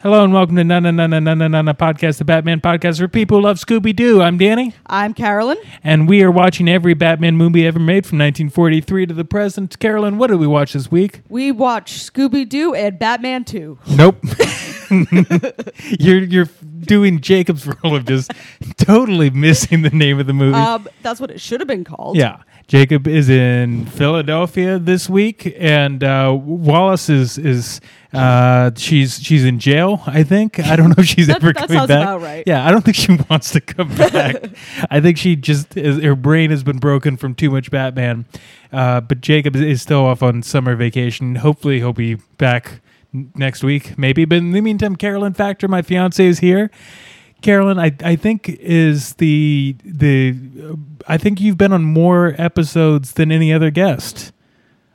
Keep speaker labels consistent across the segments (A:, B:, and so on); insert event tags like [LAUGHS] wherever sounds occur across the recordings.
A: Hello and welcome to Nana Nana Nana Nana Podcast, the Batman podcast for people who love Scooby Doo. I'm Danny,
B: I'm Carolyn.
A: and we are watching every Batman movie ever made from 1943 to the present. Carolyn, what did we watch this week?
B: We watch Scooby Doo and Batman 2.
A: Nope. [LAUGHS] you're you're doing Jacob's role of just totally missing the name of the movie.
B: Um, that's what it should have been called.
A: yeah. Jacob is in Philadelphia this week, and uh, Wallace is is uh, she's she's in jail. I think I don't know if she's [LAUGHS]
B: That-
A: ever
B: that
A: coming back.
B: right.
A: Yeah, I don't think she [LAUGHS] wants to come back. [LAUGHS] I think she just is, her brain has been broken from too much Batman. Uh, but Jacob is- is still off on summer vacation. Hopefully, he'll be back next week, maybe. But in the meantime, Carolyn Factor, my fiance, is here. Carolyn, I, I think is the the uh, I think you've been on more episodes than any other guest.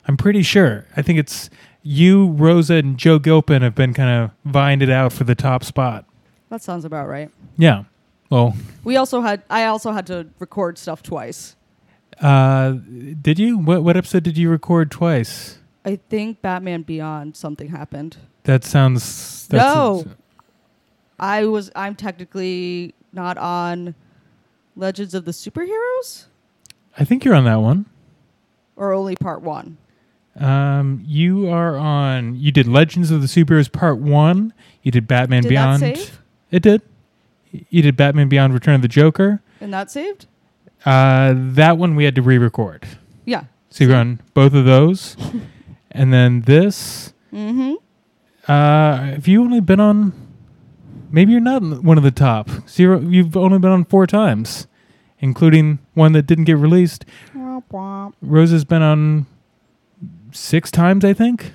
A: I'm pretty sure. I think it's you, Rosa, and Joe Gilpin have been kind of vying it out for the top spot.
B: That sounds about right.
A: Yeah. Well,
B: We also had, I also had to record stuff twice.
A: uh, did you? What what episode did you record twice?
B: I think Batman Beyond something happened.
A: That sounds. That's
B: No. I was, I'm technically not on Legends of the Superheroes
A: I think you're on that one.
B: or only part one.
A: Um, you are on. You did Legends of the Superheroes Part One. You did Batman
B: Did
A: Beyond.
B: that save?
A: It did. You did Batman Beyond: Return of the Joker.
B: And that saved?
A: Uh, that one we had to re-record.
B: Yeah.
A: So you're on both of those, [LAUGHS] and then this.
B: Mm-hmm.
A: Uh, have you only been on? Maybe you're not one of the top. Zero. You've only been on four times, including one that didn't get released. Rosa's been on six times, I think.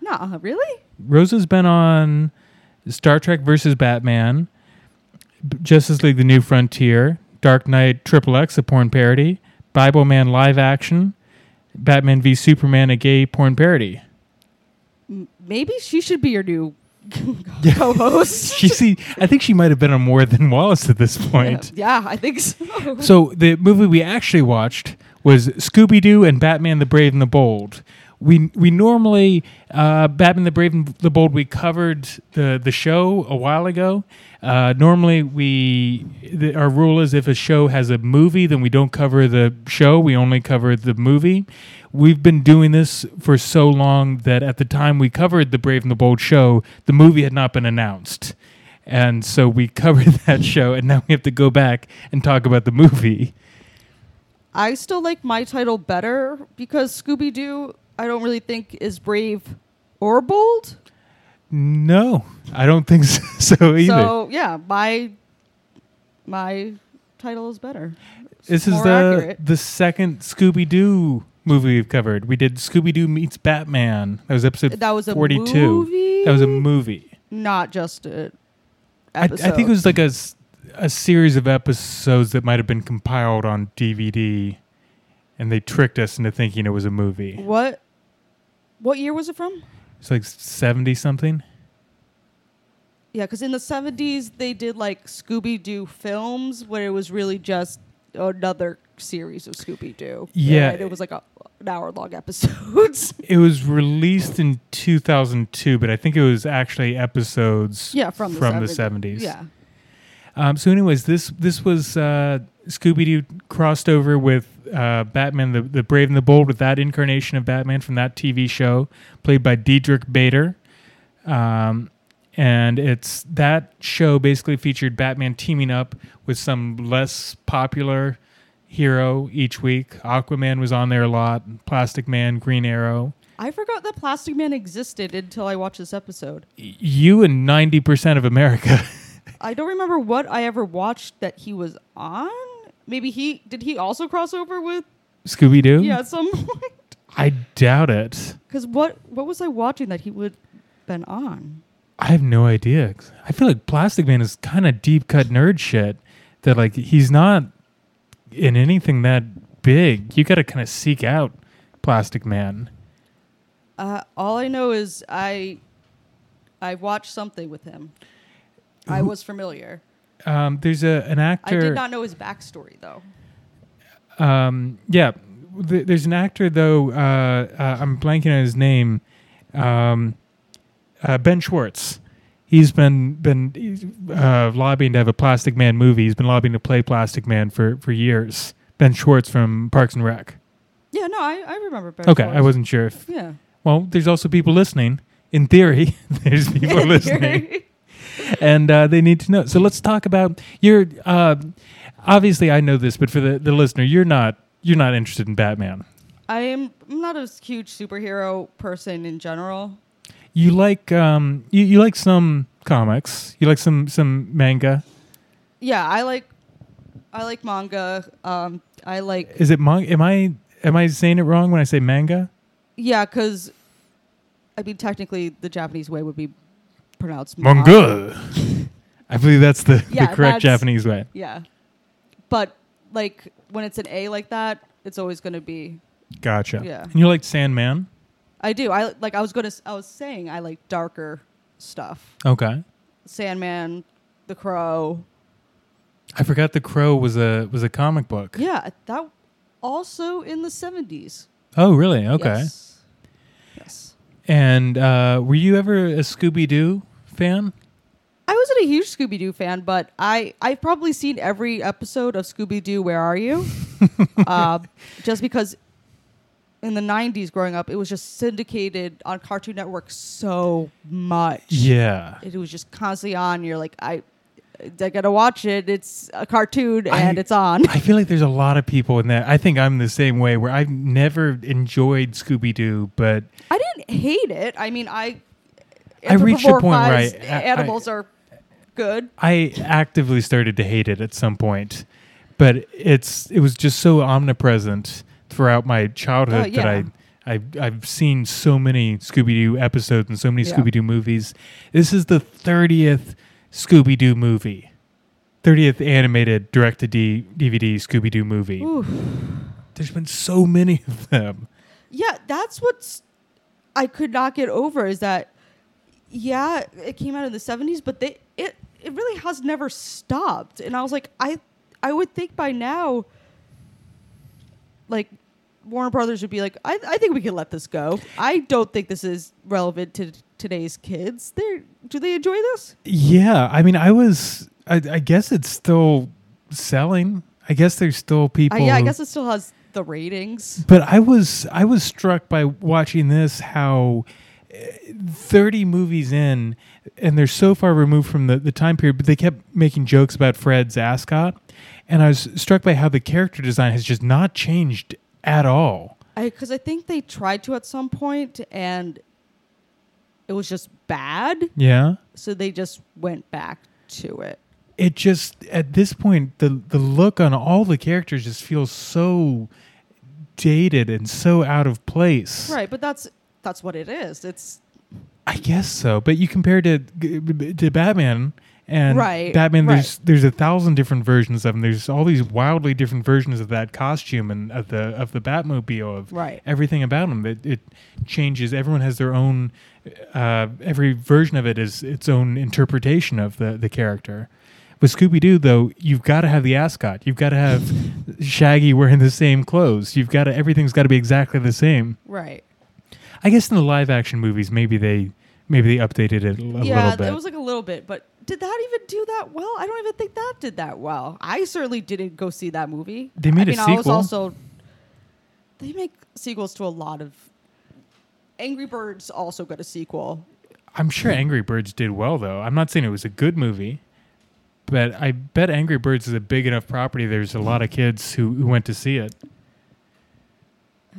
B: Nah, really?
A: Rosa's been on Star Trek versus Batman, Justice League: The New Frontier, Dark Knight Triple X, a porn parody, Bible Man live action, Batman v Superman, a gay porn parody.
B: Maybe she should be your new [LAUGHS] co-host. [LAUGHS]
A: She see, I think she might have been on more than Wallace at this point.
B: Yeah, I think so.
A: So the movie we actually watched was Scooby Doo and Batman the Brave and the Bold. We we normally uh, Batman the Brave and the Bold. We covered the the show a while ago. Uh, normally we the, our rule is if a show has a movie, then we don't cover the show. We only cover the movie. We've been doing this for so long that at the time we covered the Brave and the Bold show, the movie had not been announced. And so we [LAUGHS] covered that show, and now we have to go back and talk about the movie.
B: I still like my title better because Scooby Doo, I don't really think is brave or bold.
A: No, I don't think [LAUGHS] so, either.
B: So yeah, my my title is better. It's
A: this is the
B: accurate.
A: the second Scooby Doo movie we've covered. We did Scooby Doo meets Batman. That was episode
B: That was a
A: 42.
B: movie.
A: That was a movie.
B: not just a
A: I. I think it was like a a series of episodes that might have been compiled on DVD, and they tricked us into thinking it was a movie.
B: what. What year was it from?
A: It's like seventy something.
B: Yeah, because in the seventies they did like Scooby Doo films where it was really just another series of Scooby Doo.
A: Yeah.
B: and it was like a, an hour long episodes. [LAUGHS]
A: It was released in 2002, but I think it was actually episodes
B: yeah, from the
A: from the
B: 70s.
A: 70s.
B: Yeah,
A: Um, so, anyways, this this was uh, Scooby Doo crossed over with uh, Batman, the, the Brave and the Bold, with that incarnation of Batman from that TV show, played by Diedrich Bader. Um, and it's that show basically featured Batman teaming up with some less popular hero each week. Aquaman was on there a lot, Plastic Man, Green Arrow.
B: I forgot that Plastic Man existed until I watched this episode.
A: You and 90% of America. [LAUGHS]
B: I don't remember what I ever watched that he was on. Maybe he did. He also cross over with
A: Scooby Doo?
B: yeah at some [LAUGHS] point.
A: I doubt it.
B: Because what what was I watching that he would been on?
A: I have no idea. I feel like Plastic Man is kind of deep cut nerd shit that like he's not in anything that big. You got to kind of seek out Plastic Man.
B: Uh, all I know is I I watched something with him. I was familiar.
A: Um, there's a an actor.
B: I did not know his backstory though.
A: Um, yeah, th- there's an actor though. Uh, uh, I'm blanking on his name. Um, uh, ben Schwartz. He's been been uh, lobbying to have a Plastic Man movie. He's been lobbying to play Plastic Man for for years. Ben Schwartz from Parks and Rec.
B: Yeah, no, I, I remember. Ben
A: Okay, I wasn't sure if.
B: Yeah.
A: Well, there's also people listening. In theory, [LAUGHS] there's people listening. And uh, they need to know. So let's talk about your. Uh, obviously, I know this, but for the, the listener, you're not you're not interested in Batman.
B: I am I'm not a huge superhero person in general.
A: You like um you, you like some comics. You like some some manga.
B: Yeah, I like I like manga. Um, I like
A: Is it manga? Am I am I saying it wrong when I say manga?
B: yeah, because I mean technically the Japanese way would be pronounced
A: Manga. [LAUGHS] I believe that's the,
B: Yeah,
A: the correct
B: that's-
A: Japanese way.
B: Yeah, but like when it's an A like that, it's always going to be.
A: Gotcha.
B: Yeah.
A: And you like Sandman?
B: I do. I like. I was gonna. s- I was saying I like darker stuff.
A: Okay.
B: Sandman, The Crow.
A: I forgot the Crow was a was a comic book.
B: Yeah, that also in the seventies.
A: Oh, really? Okay.
B: Yes. yes.
A: And uh, were you ever a Scooby Doo fan?
B: I wasn't a huge Scooby Doo fan, but I I've probably seen every episode of Scooby Doo. Where are you? [LAUGHS] uh, just because in the '90s, growing up, it was just syndicated on Cartoon Network so much.
A: Yeah.
B: it was just constantly on. You're like, I, I gotta watch it. It's a cartoon
A: I-
B: and it's on.
A: I feel like there's a lot of people in that. I think I'm the same way where I've never enjoyed Scooby Doo, but
B: I didn't hate it. I mean, I.
A: I reached a point where I-
B: anthropomorphized
A: I-
B: animals are good.
A: I actively started to hate it at some point. But it's it was just so omnipresent throughout my childhood
B: Oh, yeah.
A: that I, I've, I've seen so many Scooby Doo episodes and so many
B: Yeah.
A: Scooby Doo movies. This is the thirtieth Scooby Doo movie, thirtieth animated direct to DVD Scooby Doo movie.
B: Oof.
A: There's been so many of them.
B: Yeah, that's what's I could not get over is that yeah, it came out in the 70s, but they it it really has never stopped. And I was like I I would think by now like Warner Brothers would be like I I think we can let this go. I don't think this is relevant to today's kids. They do they enjoy this?
A: Yeah, I mean, I was. I, I guess it's still selling. I guess there's still people.
B: Uh, yeah, I guess it still has the ratings.
A: But I was I was struck by watching this how 30 movies in and they're so far removed from the, the time period but they kept making jokes about Fred's ascot and I was struck by how the character design has just not changed at all.
B: I because I think they tried to at some point and it was just bad.
A: Yeah.
B: so they just went back to it.
A: It just at this point the the look on all the characters just feels so dated and so out of place.
B: Right, but that's that's what it is. It's
A: I guess so, but you compare to to Batman and
B: Right,
A: Batman.
B: right.
A: There's there's a thousand different versions of him. There's all these wildly different versions of that costume and of the of the Batmobile of
B: right.
A: everything about him. It, it changes. Everyone has their own. Uh, every version of it is its own interpretation of the the character. With Scooby Doo, though, you've got to have the ascot. You've got to have Shaggy wearing the same clothes. You've got to everything's got to be exactly the same.
B: Right.
A: I guess in the live action movies, maybe they maybe they updated it a l-
B: yeah,
A: little bit.
B: Yeah, it was like a little bit, but did that even do that well? I don't even think that did that well. I certainly didn't go see that movie.
A: They made
B: I
A: a
B: mean, I was also they make sequels to a lot of Angry Birds also got a sequel.
A: I'm sure Angry Birds did well, though. I'm not saying it was a good movie, but I bet Angry Birds is a big enough property. There's a lot of kids who, who went to see it.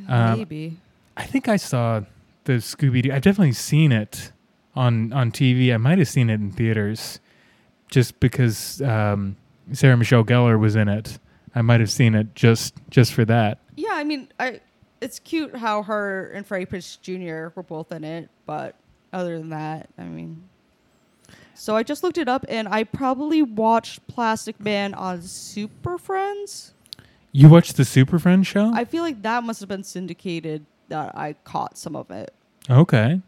A: Um,
B: Maybe.
A: I think I saw the Scooby Doo. I've definitely seen it on on TV. I might have seen it in theaters, just because um, Sarah Michelle Gellar was in it. I might have seen it just just for that.
B: Yeah, I mean, I it's cute how her and Freddie Prinze Jr. were both in it, but other than that, I mean. So I just looked it up, and I probably watched Plastic Man on Super Friends.
A: You watched the Super Friends show?
B: I feel like that must have been syndicated that I caught some of it.
A: okay.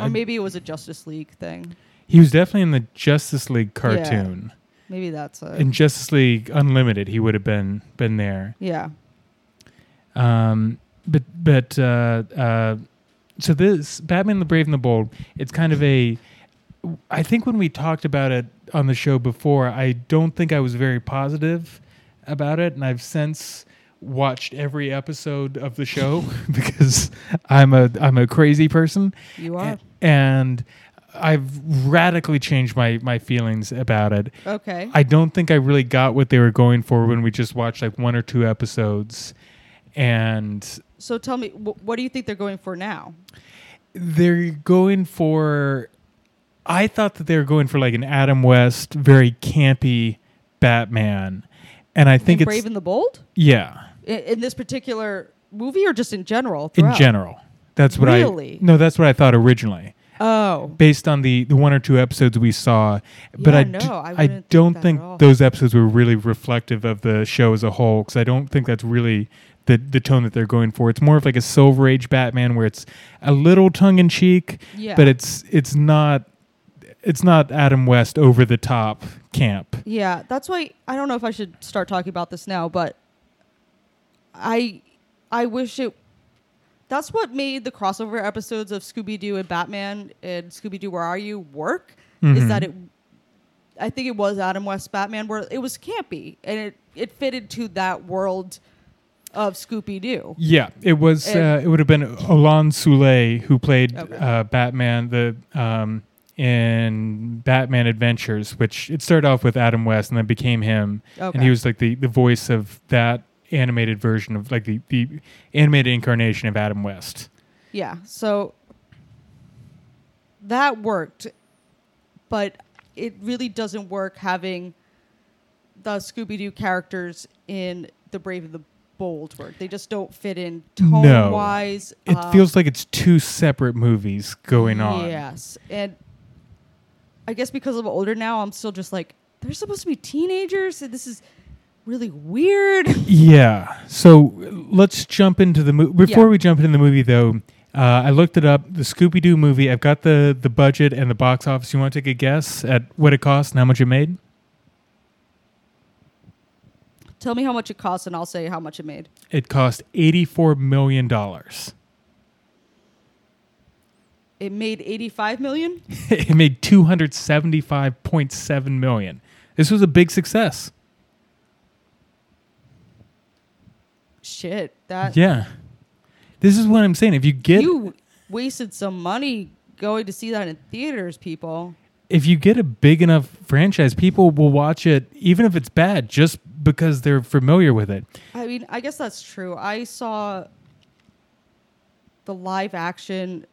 B: Or maybe it was a Justice League thing.
A: he was definitely in the Justice League cartoon.
B: Maybe that's it.
A: In Justice League Unlimited, he would have been been there.
B: yeah.
A: Um, but but uh, uh, so this Batman the Brave and the Bold, it's kind of a. I think when we talked about it on the show before, I don't think I was very positive about it, and I've since watched every episode of the show [LAUGHS] because I'm a I'm a crazy person,
B: You are.
A: and I've radically changed my my feelings about it.
B: Okay.
A: I don't think I really got what they were going for when we just watched like one or two episodes, and
B: so tell me, wh- what do you think they're going for now?
A: they're going for. I thought that they were going for like an Adam West, very campy Batman, and I think
B: in
A: it's
B: Brave and the Bold?
A: yeah
B: In, in this particular movie or just in general?
A: in general. That's what
B: Really?
A: I no, that's what I thought originally.
B: Oh.
A: based on the, the one or two episodes we saw. But
B: Yeah,
A: I,
B: no,
A: d-
B: I
A: I
B: wouldn't think
A: don't
B: that
A: think those episodes were really reflective of the show as a whole because I don't think that's really the the tone that they're going for. It's more of like a Silver Age Batman where it's a little tongue in cheek,
B: Yeah.
A: but it's it's not it's not Adam West over the top camp.
B: Yeah, that's why I don't know if I should start talking about this now, but I I wish it that's what made the crossover episodes of Scooby Doo and Batman and Scooby Doo Where Are You work is
A: Mhm.
B: that it I think it was Adam West Batman where it was campy and it it fitted to that world of Scooby Doo.
A: Yeah, it was. Uh, it would have been Olan Soule who played
B: Okay.
A: uh, Batman the um, in Batman Adventures, which it started off with Adam West and then became him,
B: Okay.
A: and he was like the, the voice of that animated version of like the, the animated incarnation of Adam West.
B: Yeah. So that worked, but it really doesn't work having the Scooby Doo characters in the Brave and the Bold work. They just don't fit in tone
A: No.
B: wise.
A: It
B: Um,
A: feels like it's two separate movies going on.
B: Yes. And I guess because I'm older now, I'm still just like, they're supposed to be teenagers. And this is really weird. [LAUGHS]
A: Yeah. So let's jump into the movie. Before
B: Yeah.
A: we jump into the movie, though, uh, I looked it up. The Scooby Doo movie. I've got the the budget and the box office. You want to take a guess at what it cost and how much it made?
B: Tell me how much it costs, and I'll say how much it made.
A: It cost eighty four million dollars.
B: It made 85 million. [LAUGHS]
A: it made two hundred seventy five point seven million. This was a big success.
B: Shit, that
A: Yeah. This is what I'm saying. If you get
B: you wasted some money going to see that in theaters, people.
A: if you get a big enough franchise, people will watch it even if it's bad, just because they're familiar with it.
B: I mean, I guess that's true. I saw the live action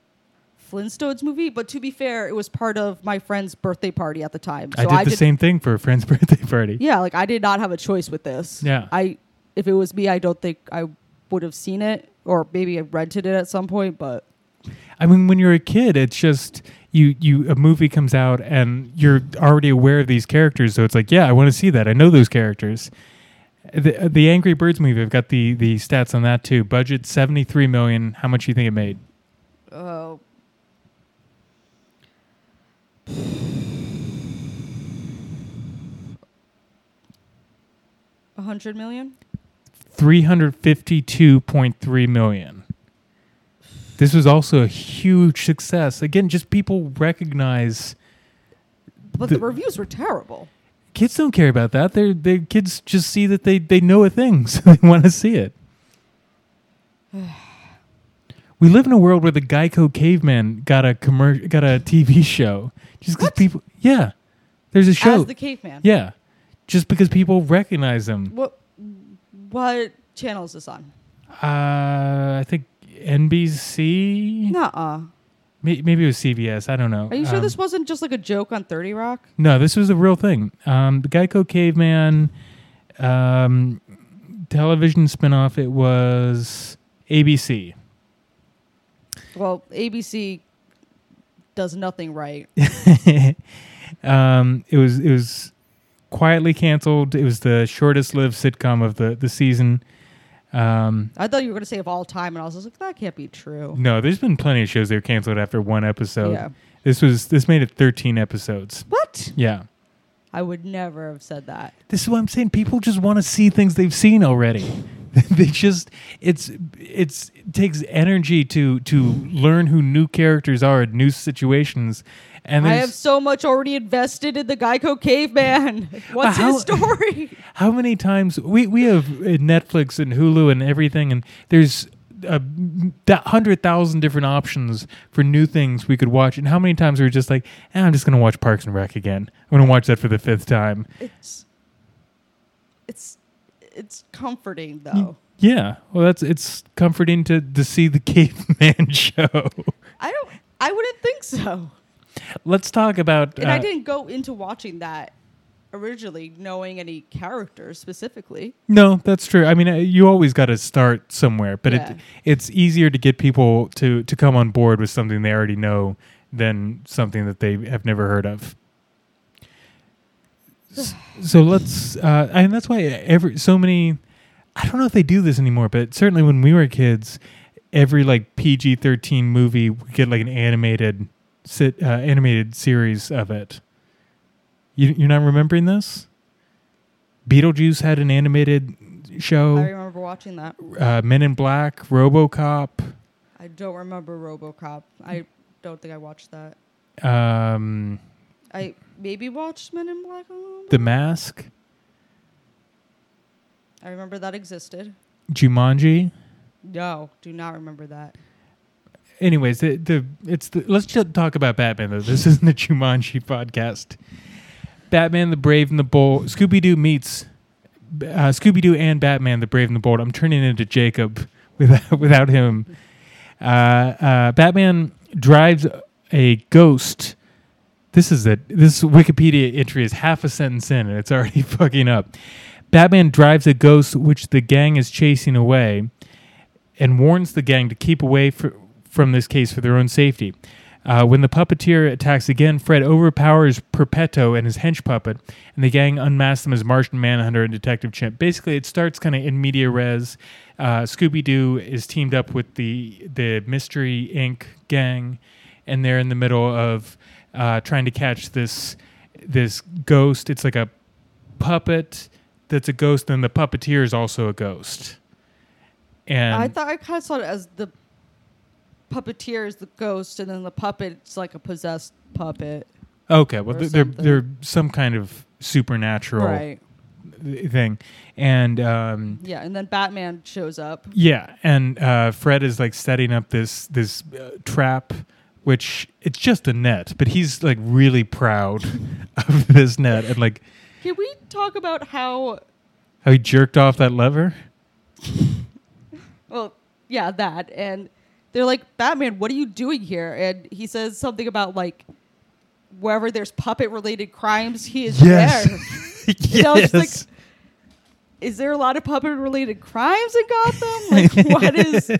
B: Flintstones movie, but to be fair, it was part of my friend's birthday party at the time.
A: I did the same thing for a friend's [LAUGHS] birthday party.
B: Yeah, like I did not have a choice with this.
A: Yeah.
B: I if it was me, I don't think I would have seen it, or maybe I rented it at some point. But
A: I mean, when you're a kid, it's just you. You a movie comes out and you're already aware of these characters, so it's like, yeah, I want to see that. I know those characters. The, the Angry Birds movie, I've got the the stats on that too. Budget seventy three million. How much do you think it made?
B: uh, [SIGHS] a hundred million.
A: Three hundred fifty two point three million. This was also a huge success. Again, just people recognize
B: But
A: The-
B: the reviews were terrible.
A: kids don't care about that. They're they kids just see that they they know a thing, [LAUGHS] so they want to see it. we live in a world where the Geico caveman got a got a TV [LAUGHS] show just because people. Yeah, there's a show.
B: As the caveman.
A: yeah, just because people recognize them.
B: What what channel is this on?
A: Uh, I think NBC.
B: Nuh-uh.
A: May- Maybe it was CBS. I don't know.
B: Are you sure
A: Um,
B: this wasn't just like a joke on 30 Rock?
A: No, this was a real thing. Um, the Geico Caveman um, television spinoff. It was ABC.
B: Well, ABC does nothing right. [LAUGHS]
A: um, it was it was quietly canceled. It was the shortest lived sitcom of the the season. Um,
B: I thought you were going to say of all time, and I was just like, that can't be true.
A: no, there's been plenty of shows that were canceled after one episode.
B: Yeah.
A: This was this made it 13 episodes.
B: What?
A: Yeah.
B: I would never have said that.
A: This is what I'm saying. People just want to see things they've seen already. [LAUGHS] they just it's it's it takes energy to to learn who new characters are in new situations. And
B: I have so much already invested in the Geico caveman. [LAUGHS] What's
A: how-
B: his story? [LAUGHS]
A: How many times we we have uh, Netflix and Hulu and everything, and there's a hundred thousand different options for new things we could watch. And how many times are we just like, eh, I'm just gonna watch Parks and Rec again. I'm gonna watch that for the fifth time.
B: it's it's it's comforting though.
A: Yeah, well, that's it's comforting to to see the [LAUGHS] caveman show.
B: I don't. I wouldn't think so.
A: Let's talk about.
B: And I
A: uh,
B: didn't go into watching that originally knowing any characters specifically.
A: No, that's true. I mean, uh, you always got to start somewhere, but
B: Yeah.
A: it it's easier to get people to to come on board with something they already know than something that they have never heard of. So [SIGHS] let's, uh, and that's why every so many. I don't know if they do this anymore, but certainly when we were kids, every like PG thirteen movie would get like an animated sit uh, animated series of it. You you're not remembering this? Beetlejuice had an animated show.
B: I remember watching that.
A: Uh, Men in Black, RoboCop,
B: I don't remember RoboCop. I don't think I watched that.
A: um,
B: I maybe watched Men in Black. a little bit.
A: The Mask,
B: I remember that existed.
A: Jumanji.
B: No, do not remember that.
A: Anyways, the, the it's the let's just talk about Batman though. This [LAUGHS] isn't a Jumanji podcast. Batman the Brave and the Bold. Scooby Doo meets uh, Scooby Doo and Batman the Brave and the Bold. I'm turning into Jacob [LAUGHS] without without him. Uh, uh, Batman drives a ghost. This is it. This Wikipedia entry is half a sentence in, and it's already [LAUGHS] fucking up. Batman drives a ghost which the gang is chasing away, and warns the gang to keep away fr- from this case for their own safety. Uh, when the puppeteer attacks again, Fred overpowers Perpeto and his hench puppet, and the gang unmasks them as Martian Manhunter and Detective Chimp. Basically, it starts kind of in media res. Uh, Scooby Doo is teamed up with the the Mystery Inc. gang, and they're in the middle of uh, trying to catch this this ghost. It's like a puppet that's a ghost, and the puppeteer is also a ghost. And
B: I thought I kind of saw it as the puppeteer is the ghost, and then the puppet's like a possessed puppet.
A: Okay, well, they're
B: something.
A: they're some kind of supernatural
B: Right.
A: thing, and um,
B: Yeah, and then Batman shows up.
A: yeah, and uh, Fred is like setting up this this uh, trap, which it's just a net, but he's like really proud [LAUGHS] of this net and like
B: Can we talk about how?
A: how he jerked off that lever. [LAUGHS]
B: Well, yeah, that, and they're like, Batman, what are you doing here? And he says something about like wherever there's puppet-related crimes, he is
A: Yes.
B: there. [LAUGHS] And I was just
A: yes.
B: like, is there a lot of puppet-related crimes in Gotham? Like, what is? [LAUGHS]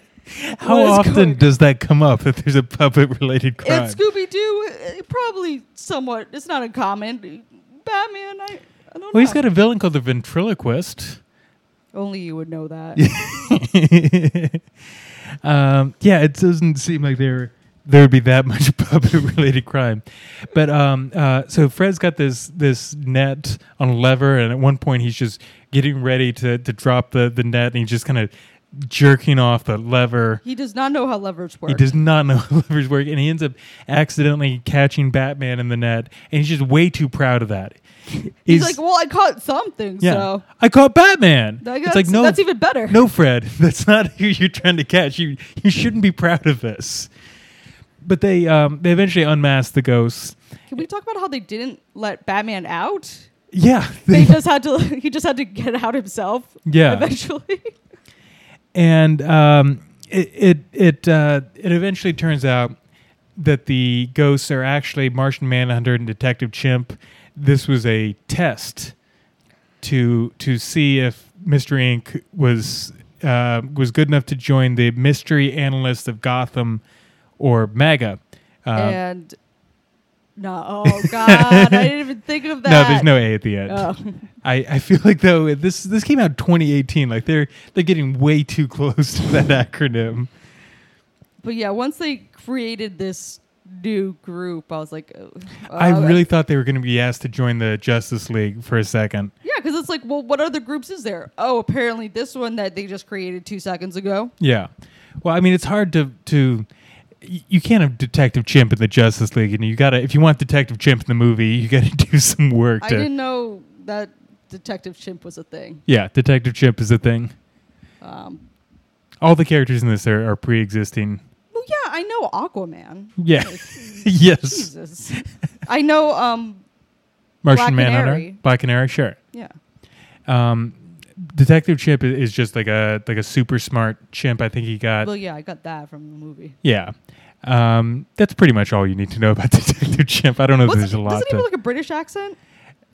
A: How
B: what is
A: often does that come up that there's a puppet related crime?
B: And Scooby Doo, eh, probably somewhat. It's not uncommon. Batman, I, I don't know.
A: well, he's got a villain called the ventriloquist.
B: Only you would know that. [LAUGHS]
A: um, yeah, it doesn't seem like there there would be that [LAUGHS] much puppet related crime. But um, uh, so Fred's got this this net on a lever, and at one point he's just getting ready to to drop the the net, and he's just kind of jerking off the lever.
B: He does not know how levers work.
A: He does not know [LAUGHS] how levers work, and he ends up accidentally catching Batman in the net, and he's just way too proud of that.
B: He's, like, well, I caught something,
A: yeah,
B: so
A: I caught Batman.
B: I
A: it's like no,
B: that's even better.
A: no, Fred, [LAUGHS] that's not who you're trying to catch. You you shouldn't be proud of this. But they um they eventually unmask the ghosts.
B: Can we talk about how they didn't let Batman out?
A: Yeah, [LAUGHS]
B: They
A: they, [LAUGHS]
B: just had to. He just had to get out himself.
A: Yeah.
B: Eventually.
A: and um it it it uh, it eventually turns out that the ghosts are actually Martian Manhunter and Detective Chimp. This was a test to to see if Mystery Inc. was uh, was good enough to join the Mystery Analyst of Gotham or MAGA. Uh,
B: and No, oh god, I didn't even think of that. [LAUGHS]
A: No, there's no A at the end.
B: Oh.
A: I, I feel like though this this came out 2018. Like they're they're getting way too [LAUGHS] close to that acronym.
B: But yeah, once they created this new group, I was like, oh,
A: I
B: uh,
A: really thought they were going to be asked to join the Justice League for a second.
B: yeah, because it's like, well, what other groups is there? Oh, apparently this one that they just created two seconds ago.
A: Yeah. Well, I mean, it's hard to to you can't have Detective Chimp in the Justice League, and you gotta if you want Detective Chimp in the movie, you gotta [LAUGHS] do some work.
B: I
A: To,
B: didn't know that Detective Chimp was a thing.
A: yeah, Detective Chimp is a thing.
B: Um,
A: All the characters in this are, are pre-existing.
B: Yeah, I know Aquaman.
A: Yeah. [LAUGHS] Yes.
B: Jesus. [LAUGHS] I know. Um,
A: Martian
B: Black
A: Manhunter. Black Canary, sure.
B: yeah.
A: Um, Detective Chimp is just like a like a super smart chimp. I think he got.
B: Well, yeah, I got that from the movie.
A: yeah. Um, that's pretty much all you need to know about [LAUGHS] Detective Chimp. I don't know if
B: What's
A: there's a lot
B: doesn't he have like a British accent?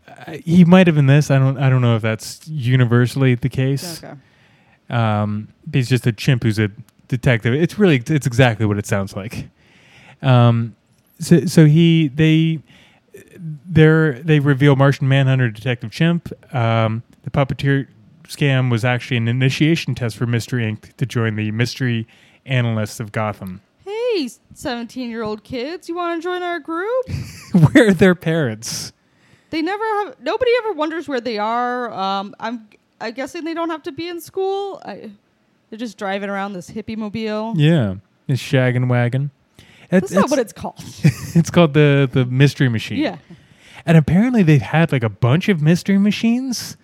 A: Uh, he might have in this. I don't. I don't know if that's universally the case.
B: Okay.
A: Um, he's just a chimp who's a detective. It's really. It's exactly what it sounds like. Um, so so he they they're they reveal Martian Manhunter Detective Chimp. Um, the puppeteer scam was actually an initiation test for Mystery Inc. to join the mystery analysts of Gotham.
B: Hey, seventeen-year-old kids, you want to join our group? [LAUGHS]
A: Where are their parents?
B: They never have. Nobody ever wonders where they are. Um, I'm. I'm guessing they don't have to be in school. I, they're just driving around this hippie mobile.
A: Yeah, it's shaggin' wagon.
B: That's not what it's called. [LAUGHS]
A: it's called the the mystery machine.
B: yeah.
A: and apparently they've had like a bunch of mystery machines.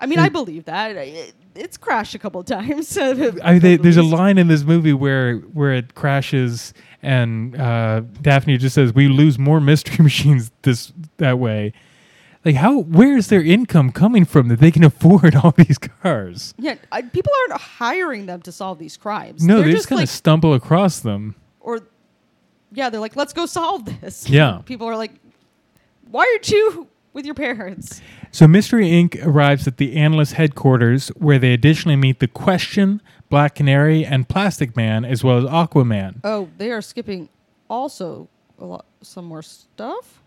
B: I mean, I believe that. It, it's crashed a couple of [LAUGHS] times.
A: I [LAUGHS] mean, they, there's a line in this movie where where it crashes, and uh, Daphne just says, "We lose more mystery machines this that way." Like, how? Where is their income coming from that they can [LAUGHS] afford all these cars?
B: Yeah, I, people aren't hiring them to solve these crimes.
A: No,
B: they're
A: they
B: just
A: just kind of
B: like,
A: stumble across them.
B: or yeah, they're like, let's go solve this.
A: Yeah. [LAUGHS]
B: People are like, why aren't you with your parents?
A: So, Mystery Inc. arrives at the analyst headquarters, where they additionally meet the Question, Black Canary, and Plastic Man, as well as Aquaman.
B: Oh, they are skipping also a lot some more stuff.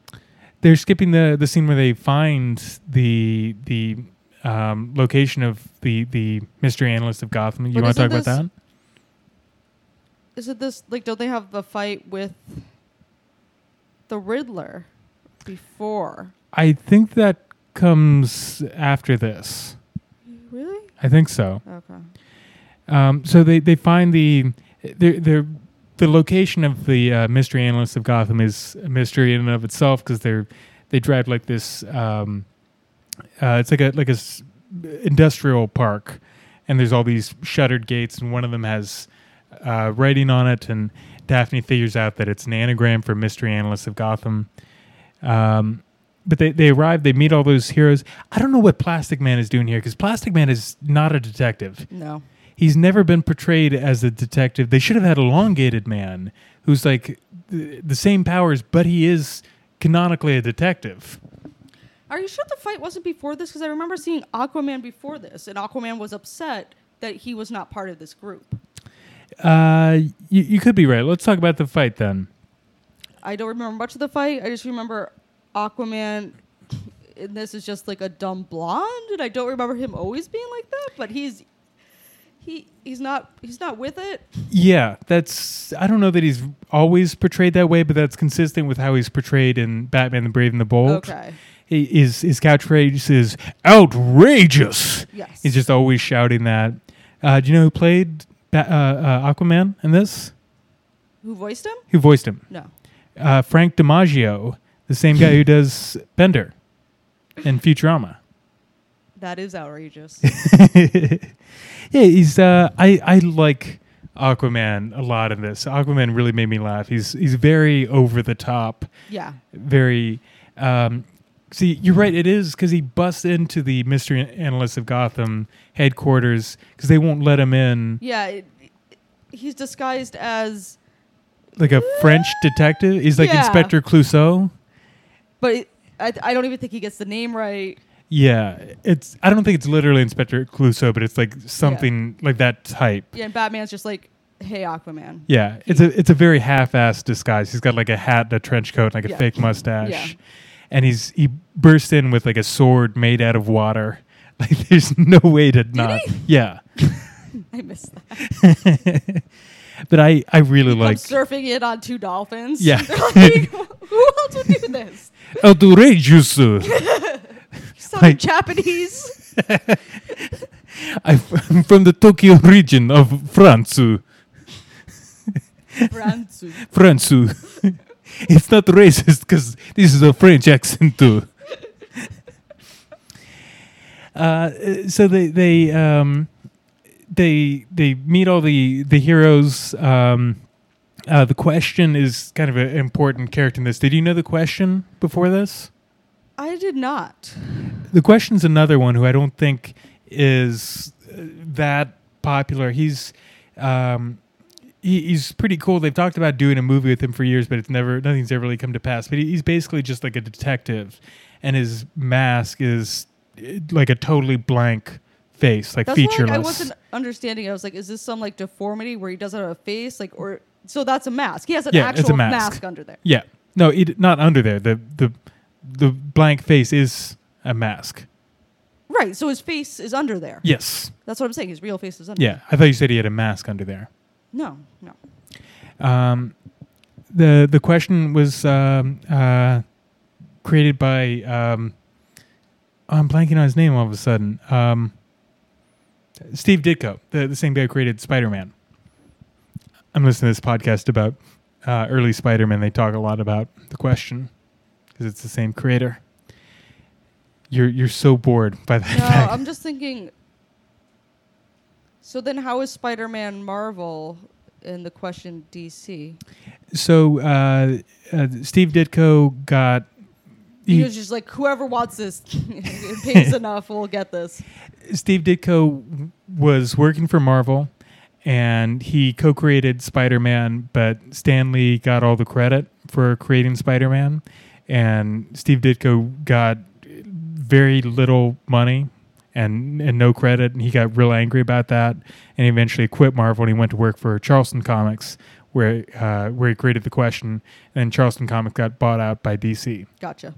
A: They're skipping the the scene where they find the the um, location of the the mystery analyst of Gotham. You want to talk about that?
B: Is it this like? Don't they have the fight with the Riddler before?
A: I think that comes after this.
B: Really?
A: I think so.
B: Okay.
A: Um, so they, they find the they're, they're, the location of the uh, mystery analysts of Gotham is a mystery in and of itself because they're they drive like this. Um, uh, it's like a like a s- industrial park, and there's all these shuttered gates, and one of them has uh, writing on it, and Daphne figures out that it's an anagram for mystery analysts of Gotham. Um, but they, they arrive, they meet all those heroes. I don't know what Plastic Man is doing here because Plastic Man is not a detective
B: No.
A: He's never been portrayed as a detective. They should have had elongated man who's like the, the same powers, but he is canonically a detective.
B: Are you sure the fight wasn't before this? Because I remember seeing Aquaman before this, and Aquaman was upset that he was not part of this group.
A: Uh, you, you could be right. Let's talk about the fight then.
B: I don't remember much of the fight. I just remember Aquaman. And this is just like a dumb blonde, and I don't remember him always being like that. But he's he he's not he's not with it.
A: Yeah, that's. I don't know that he's always portrayed that way, but that's consistent with how he's portrayed in Batman: The Brave and the Bold.
B: Okay.
A: He, his his catchphrase is outrageous.
B: Yes.
A: He's just always shouting that. Uh, do you know who played ba- uh, uh, Aquaman in this?
B: Who voiced him?
A: Who voiced him?
B: No.
A: uh, Frank DiMaggio, the same guy who does Bender in Futurama.
B: That is outrageous. [LAUGHS]
A: yeah, he's. Uh, I I like Aquaman a lot in this. Aquaman really made me laugh. He's he's very over the top,
B: yeah.
A: very. Um, see, you're right. It is because he busts into the mystery analyst of Gotham headquarters because they won't let him in,
B: Yeah. It, he's disguised as,
A: like a French detective. He's like
B: Yeah.
A: Inspector Clouseau.
B: but it, I, I don't even think he gets the name right.
A: Yeah, it's. I don't think it's literally Inspector Clouseau, but it's like something like that type.
B: Yeah, and Batman's just like, Hey Aquaman.
A: Yeah, it's a it's a very half-assed disguise. He's got like a hat, and a trench coat, and like a
B: Yeah.
A: fake mustache,
B: Yeah.
A: and he's he bursts in with like a sword made out of water. [LAUGHS] Like there's no way to not. Yeah, [LAUGHS]
B: I miss that. [LAUGHS]
A: but I I really
B: Come
A: like
B: surfing it on two dolphins.
A: Yeah.
B: Like, who else would do this?
A: outrageous.
B: You
A: Like-
B: Japanese. [LAUGHS]
A: I'm from the Tokyo region of France.
B: France. [LAUGHS]
A: France. [LAUGHS] it's not racist because this is a French accent too. Uh, so they they um, they they meet all the the heroes. Um, uh, the question is kind of an important character in this. Did you know the question before this?
B: I did not.
A: The question's another one who I don't think is uh, that popular. He's um, he, he's pretty cool. They've talked about doing a movie with him for years, but it's never nothing's ever really come to pass. But he, he's basically just like a detective, and his mask is uh, like a totally blank face, like
B: That's
A: featureless.
B: like, I wasn't understanding. I was like, is this some like deformity where he doesn't have a face? Like, or so that's a mask. He has an
A: Yeah,
B: actual
A: mask.
B: mask. under there.
A: yeah, no, it, not under there. The the the blank face is a mask.
B: Right. So his face is under there.
A: Yes.
B: That's what I'm saying. His real face is under.
A: Yeah, I thought you said he had a mask under there.
B: No. No.
A: Um, the the question was um, uh, created by um, I'm blanking on his name all of a sudden. Um, Steve Ditko, the, the same guy who created Spider Man. I'm listening to this podcast about uh, early Spider Man. They talk a lot about the question because it's the same creator. You're you're so bored by that
B: No,
A: fact.
B: I'm just thinking. So then, how is Spider-Man Marvel in the question DC?
A: so uh, uh, Steve Ditko got.
B: He, was just like, whoever wants this, [LAUGHS] pays [LAUGHS] enough, we'll get this.
A: Steve Ditko was working for Marvel and he co created Spider Man, but Stan Lee got all the credit for creating Spider Man. And Steve Ditko got very little money and, and no credit. And he got real angry about that. And he eventually quit Marvel and he went to work for Charlton Comics, where, uh, where he created the question. And Charlton Comics got bought out by DC.
B: Gotcha.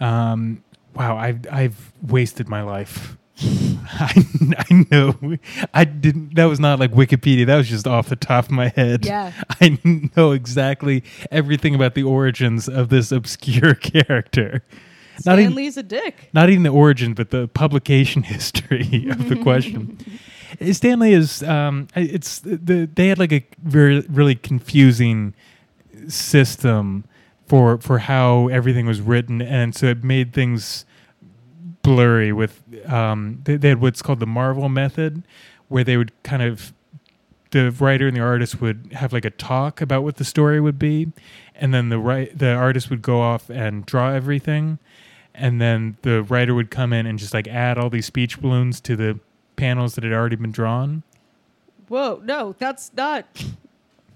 A: Um, wow, I've I've wasted my life. [LAUGHS] I, I know. I didn't. That was not like Wikipedia. That was just off the top of my head.
B: Yeah. [LAUGHS]
A: I know exactly everything about the origins of this obscure [LAUGHS] character. Not even,
B: Stan Lee's a dick.
A: not even the origin, but the publication history of the question. Stan Lee is. Um, it's the they had like a very really confusing system for for how everything was written, and so it made things blurry. With um, they, they had what's called the Marvel method, where they would kind of the writer and the artist would have like a talk about what the story would be, and then the right the artist would go off and draw everything, and then the writer would come in and just like add all these speech balloons to the panels that had already been drawn.
B: Whoa, no, that's not.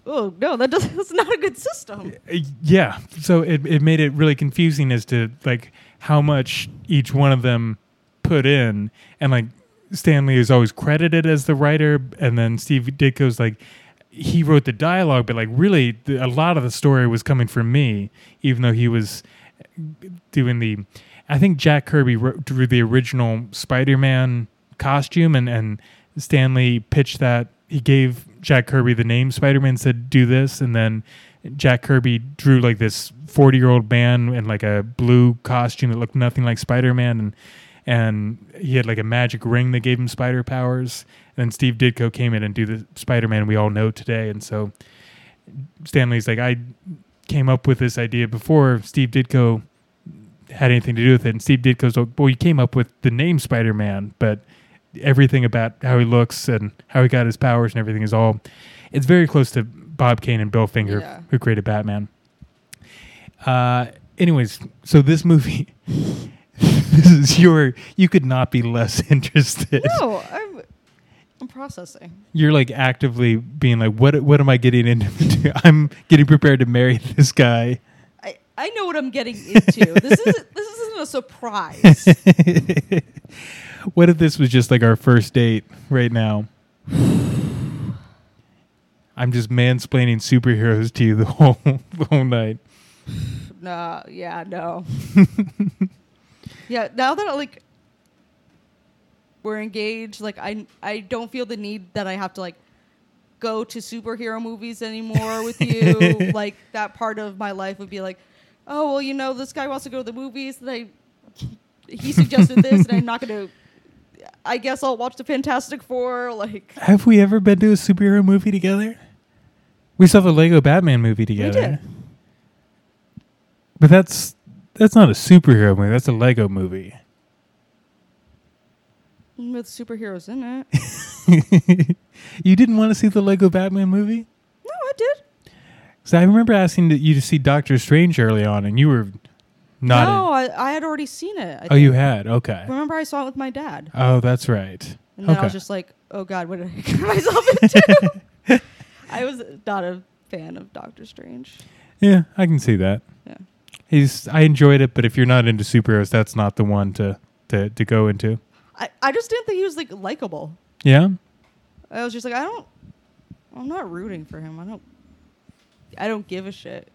B: Oh no, that doesn't. [LAUGHS] That's not a good system.
A: Yeah, so it it made it really confusing as to like how much each one of them put in, and like Stan Lee is always credited as the writer, and then Steve Ditko's like he wrote the dialogue, but like really the, a lot of the story was coming from me, even though he was doing the. I think Jack Kirby wrote, drew the original Spider-Man costume, and and Stan Lee pitched that he gave Jack Kirby the name Spider-Man, said do this, and then Jack Kirby drew like this forty-year-old man in like a blue costume that looked nothing like Spider-Man, and and he had like a magic ring that gave him spider powers. And then Steve Ditko came in and do the Spider-Man we all know today, and so Stan Lee's like, I came up with this idea before Steve Ditko had anything to do with it. And Steve Ditko's like, well, he came up with the name Spider Man, but everything about how he looks and how he got his powers and everything is all, it's very close to Bob Kane and Bill Finger,
B: Yeah.
A: who created Batman. Uh, anyways, so this movie, [LAUGHS] this is your, you could not be less [LAUGHS] interested.
B: No, I'm. I'm processing.
A: You're like actively being like, what, what am I getting into? [LAUGHS] I'm getting prepared to marry this guy.
B: I, I know what I'm getting into. this is this isn't a surprise.
A: What if this was just like our first date right now? I'm just mansplaining superheroes to you the [LAUGHS] whole the whole night.
B: No, yeah, no. yeah, now that like we're engaged, like I I don't feel the need that I have to like go to superhero movies anymore with [LAUGHS] you. like that part of my life would be like, oh well, you know, this guy wants to go to the movies, and I he suggested this, and I'm not gonna. I guess I'll watch the Fantastic Four. Like
A: Have we ever been to a superhero movie together? We saw the Lego Batman movie together.
B: We did.
A: But that's that's not a superhero movie. That's a Lego movie.
B: with superheroes in it. [LAUGHS]
A: you didn't want to see the Lego Batman movie?
B: No, I did.
A: So I remember asking you to see Doctor Strange early on, and you were not.
B: no, I, I had already seen it. I
A: oh, you had. Okay.
B: Remember, I saw it with my dad,
A: Oh, that's right.
B: and then I was just like, "Oh God, what did I get [LAUGHS] myself into?" [LAUGHS] I was not a fan of Doctor Strange.
A: Yeah, I can see that.
B: Yeah.
A: He's. I enjoyed it, but if you're not into superheroes, that's not the one to to to go into.
B: I, I just didn't think he was like likable.
A: Yeah.
B: I was just like, I don't. I'm not rooting for him. I don't. I don't give a shit.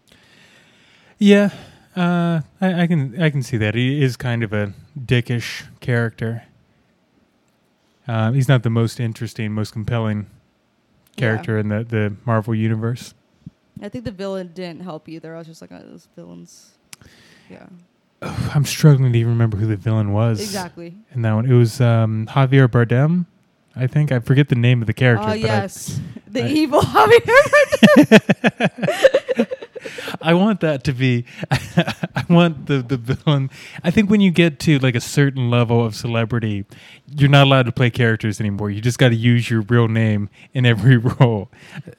A: Yeah. Uh, I, I can I can see that he is kind of a dickish character. Uh, he's not the most interesting, most compelling character in the the Marvel universe.
B: I think the villain didn't help either. I was just like, oh, those villains. Yeah,
A: I'm struggling to even remember who the villain was.
B: exactly.
A: In that one, it was um, Javier Bardem. I think I forget the name of the character.
B: Oh
A: but I-
B: yes, [LAUGHS] the
A: I-
B: evil Javier. [LAUGHS]
A: I want that to be. [LAUGHS] I want the the villain. I think when you get to like a certain level of celebrity, you're not allowed to play characters anymore. You just got to use your real name in every [LAUGHS] role.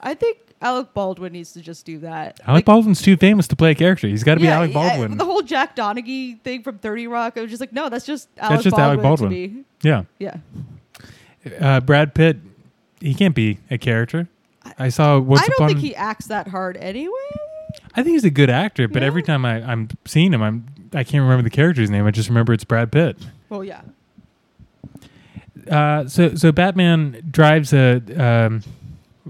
B: I think Alec Baldwin needs to just do that.
A: Alec Baldwin's too famous to play a character. He's got to be
B: Yeah,
A: Alec
B: yeah,
A: Baldwin.
B: the whole Jack Donaghy thing from Thirty Rock. I was just like, no, that's just Alec that's
A: just
B: Baldwin.
A: Alec Baldwin. Yeah,
B: Yeah,
A: uh, Brad Pitt. He can't be a character. I saw once
B: I don't
A: upon.
B: think he acts that hard anyway.
A: I think he's a good actor, but
B: Yeah.
A: every time I, I'm seeing him, I'm I can't remember the character's name. I just remember it's Brad Pitt.
B: Well, yeah,
A: Uh, so so Batman drives a um,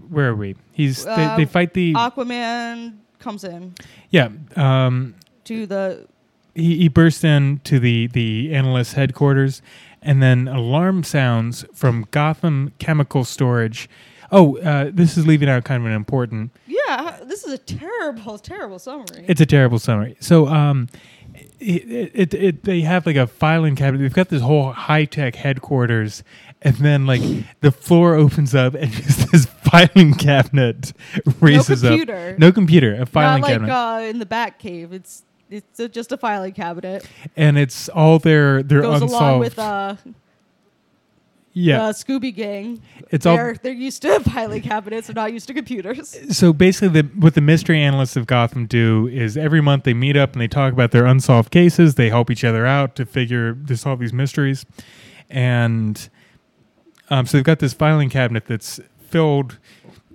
A: where are we? He's
B: Uh,
A: they, they fight the
B: Aquaman comes in
A: yeah. Um,
B: to the
A: he, he bursts into the the analyst headquarters, and then alarm sounds from Gotham Chemical Storage. Oh, uh, this is leaving out kind of an important.
B: yeah. This is a terrible, [LAUGHS] terrible summary.
A: It's a terrible summary. So um, it, it, it they have like a filing cabinet. They've got this whole high tech headquarters, and then like the floor opens up and [LAUGHS] just this filing cabinet raises up.
B: computer.
A: No computer, a filing cabinet.
B: Not like
A: cabinet,
B: uh, in the Batcave. It's it's uh, just a filing cabinet.
A: and it's all their their
B: Goes
A: unsolved.
B: along with uh,
A: yeah,
B: uh, Scooby Gang.
A: it's all
B: They're they're used to [LAUGHS] filing cabinets. They're not used to computers.
A: so basically the, what the mystery analysts of gotham do is every month they meet up and they talk about their unsolved cases they help each other out to figure to solve these mysteries and um, so they've got this filing cabinet that's filled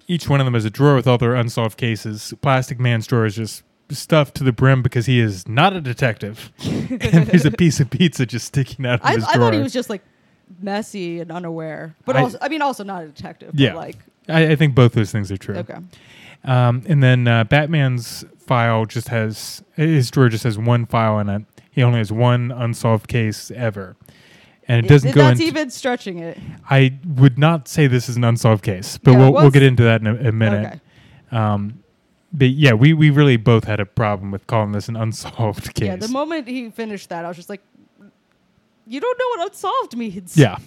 A: each one of them has a drawer with all their unsolved cases plastic man's drawer is just stuffed to the brim because he is not a detective [LAUGHS] and there's a piece of pizza just sticking out of
B: I,
A: his
B: I
A: drawer
B: thought he was just like messy and unaware, but
A: I-
B: also I mean also not a detective.
A: Yeah.
B: like
A: I, I think both those things are true
B: okay,
A: Um, and then uh, Batman's file just has his drawer just has one file in it. He only has one unsolved case ever, and it doesn't
B: If
A: go
B: That's even stretching it.
A: I would not say this is an unsolved case, but
B: Yeah,
A: we'll we'll get into that in a, a minute.
B: Okay.
A: Um, but yeah, we we really both had a problem with calling this an unsolved case.
B: Yeah, the moment he finished that, I was just like, "You don't know what unsolved means."
A: Yeah.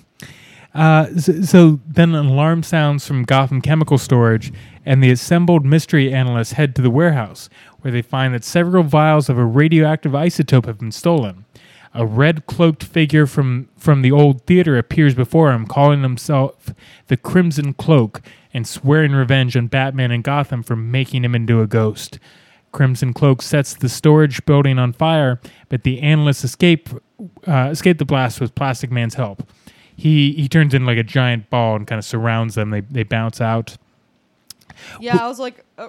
A: Uh, so, so then an alarm sounds from Gotham Chemical Storage, and the assembled mystery analysts head to the warehouse, where they find that several vials of a radioactive isotope have been stolen. A red cloaked figure from, from the old theater appears before him, calling himself the Crimson Cloak and swearing revenge on Batman and Gotham for making him into a ghost. Crimson Cloak sets the storage building on fire, but the analysts escape uh, escape the blast with Plastic Man's help. He he turns in like a giant ball and kind of surrounds them. They they bounce out.
B: Yeah, I was like, uh,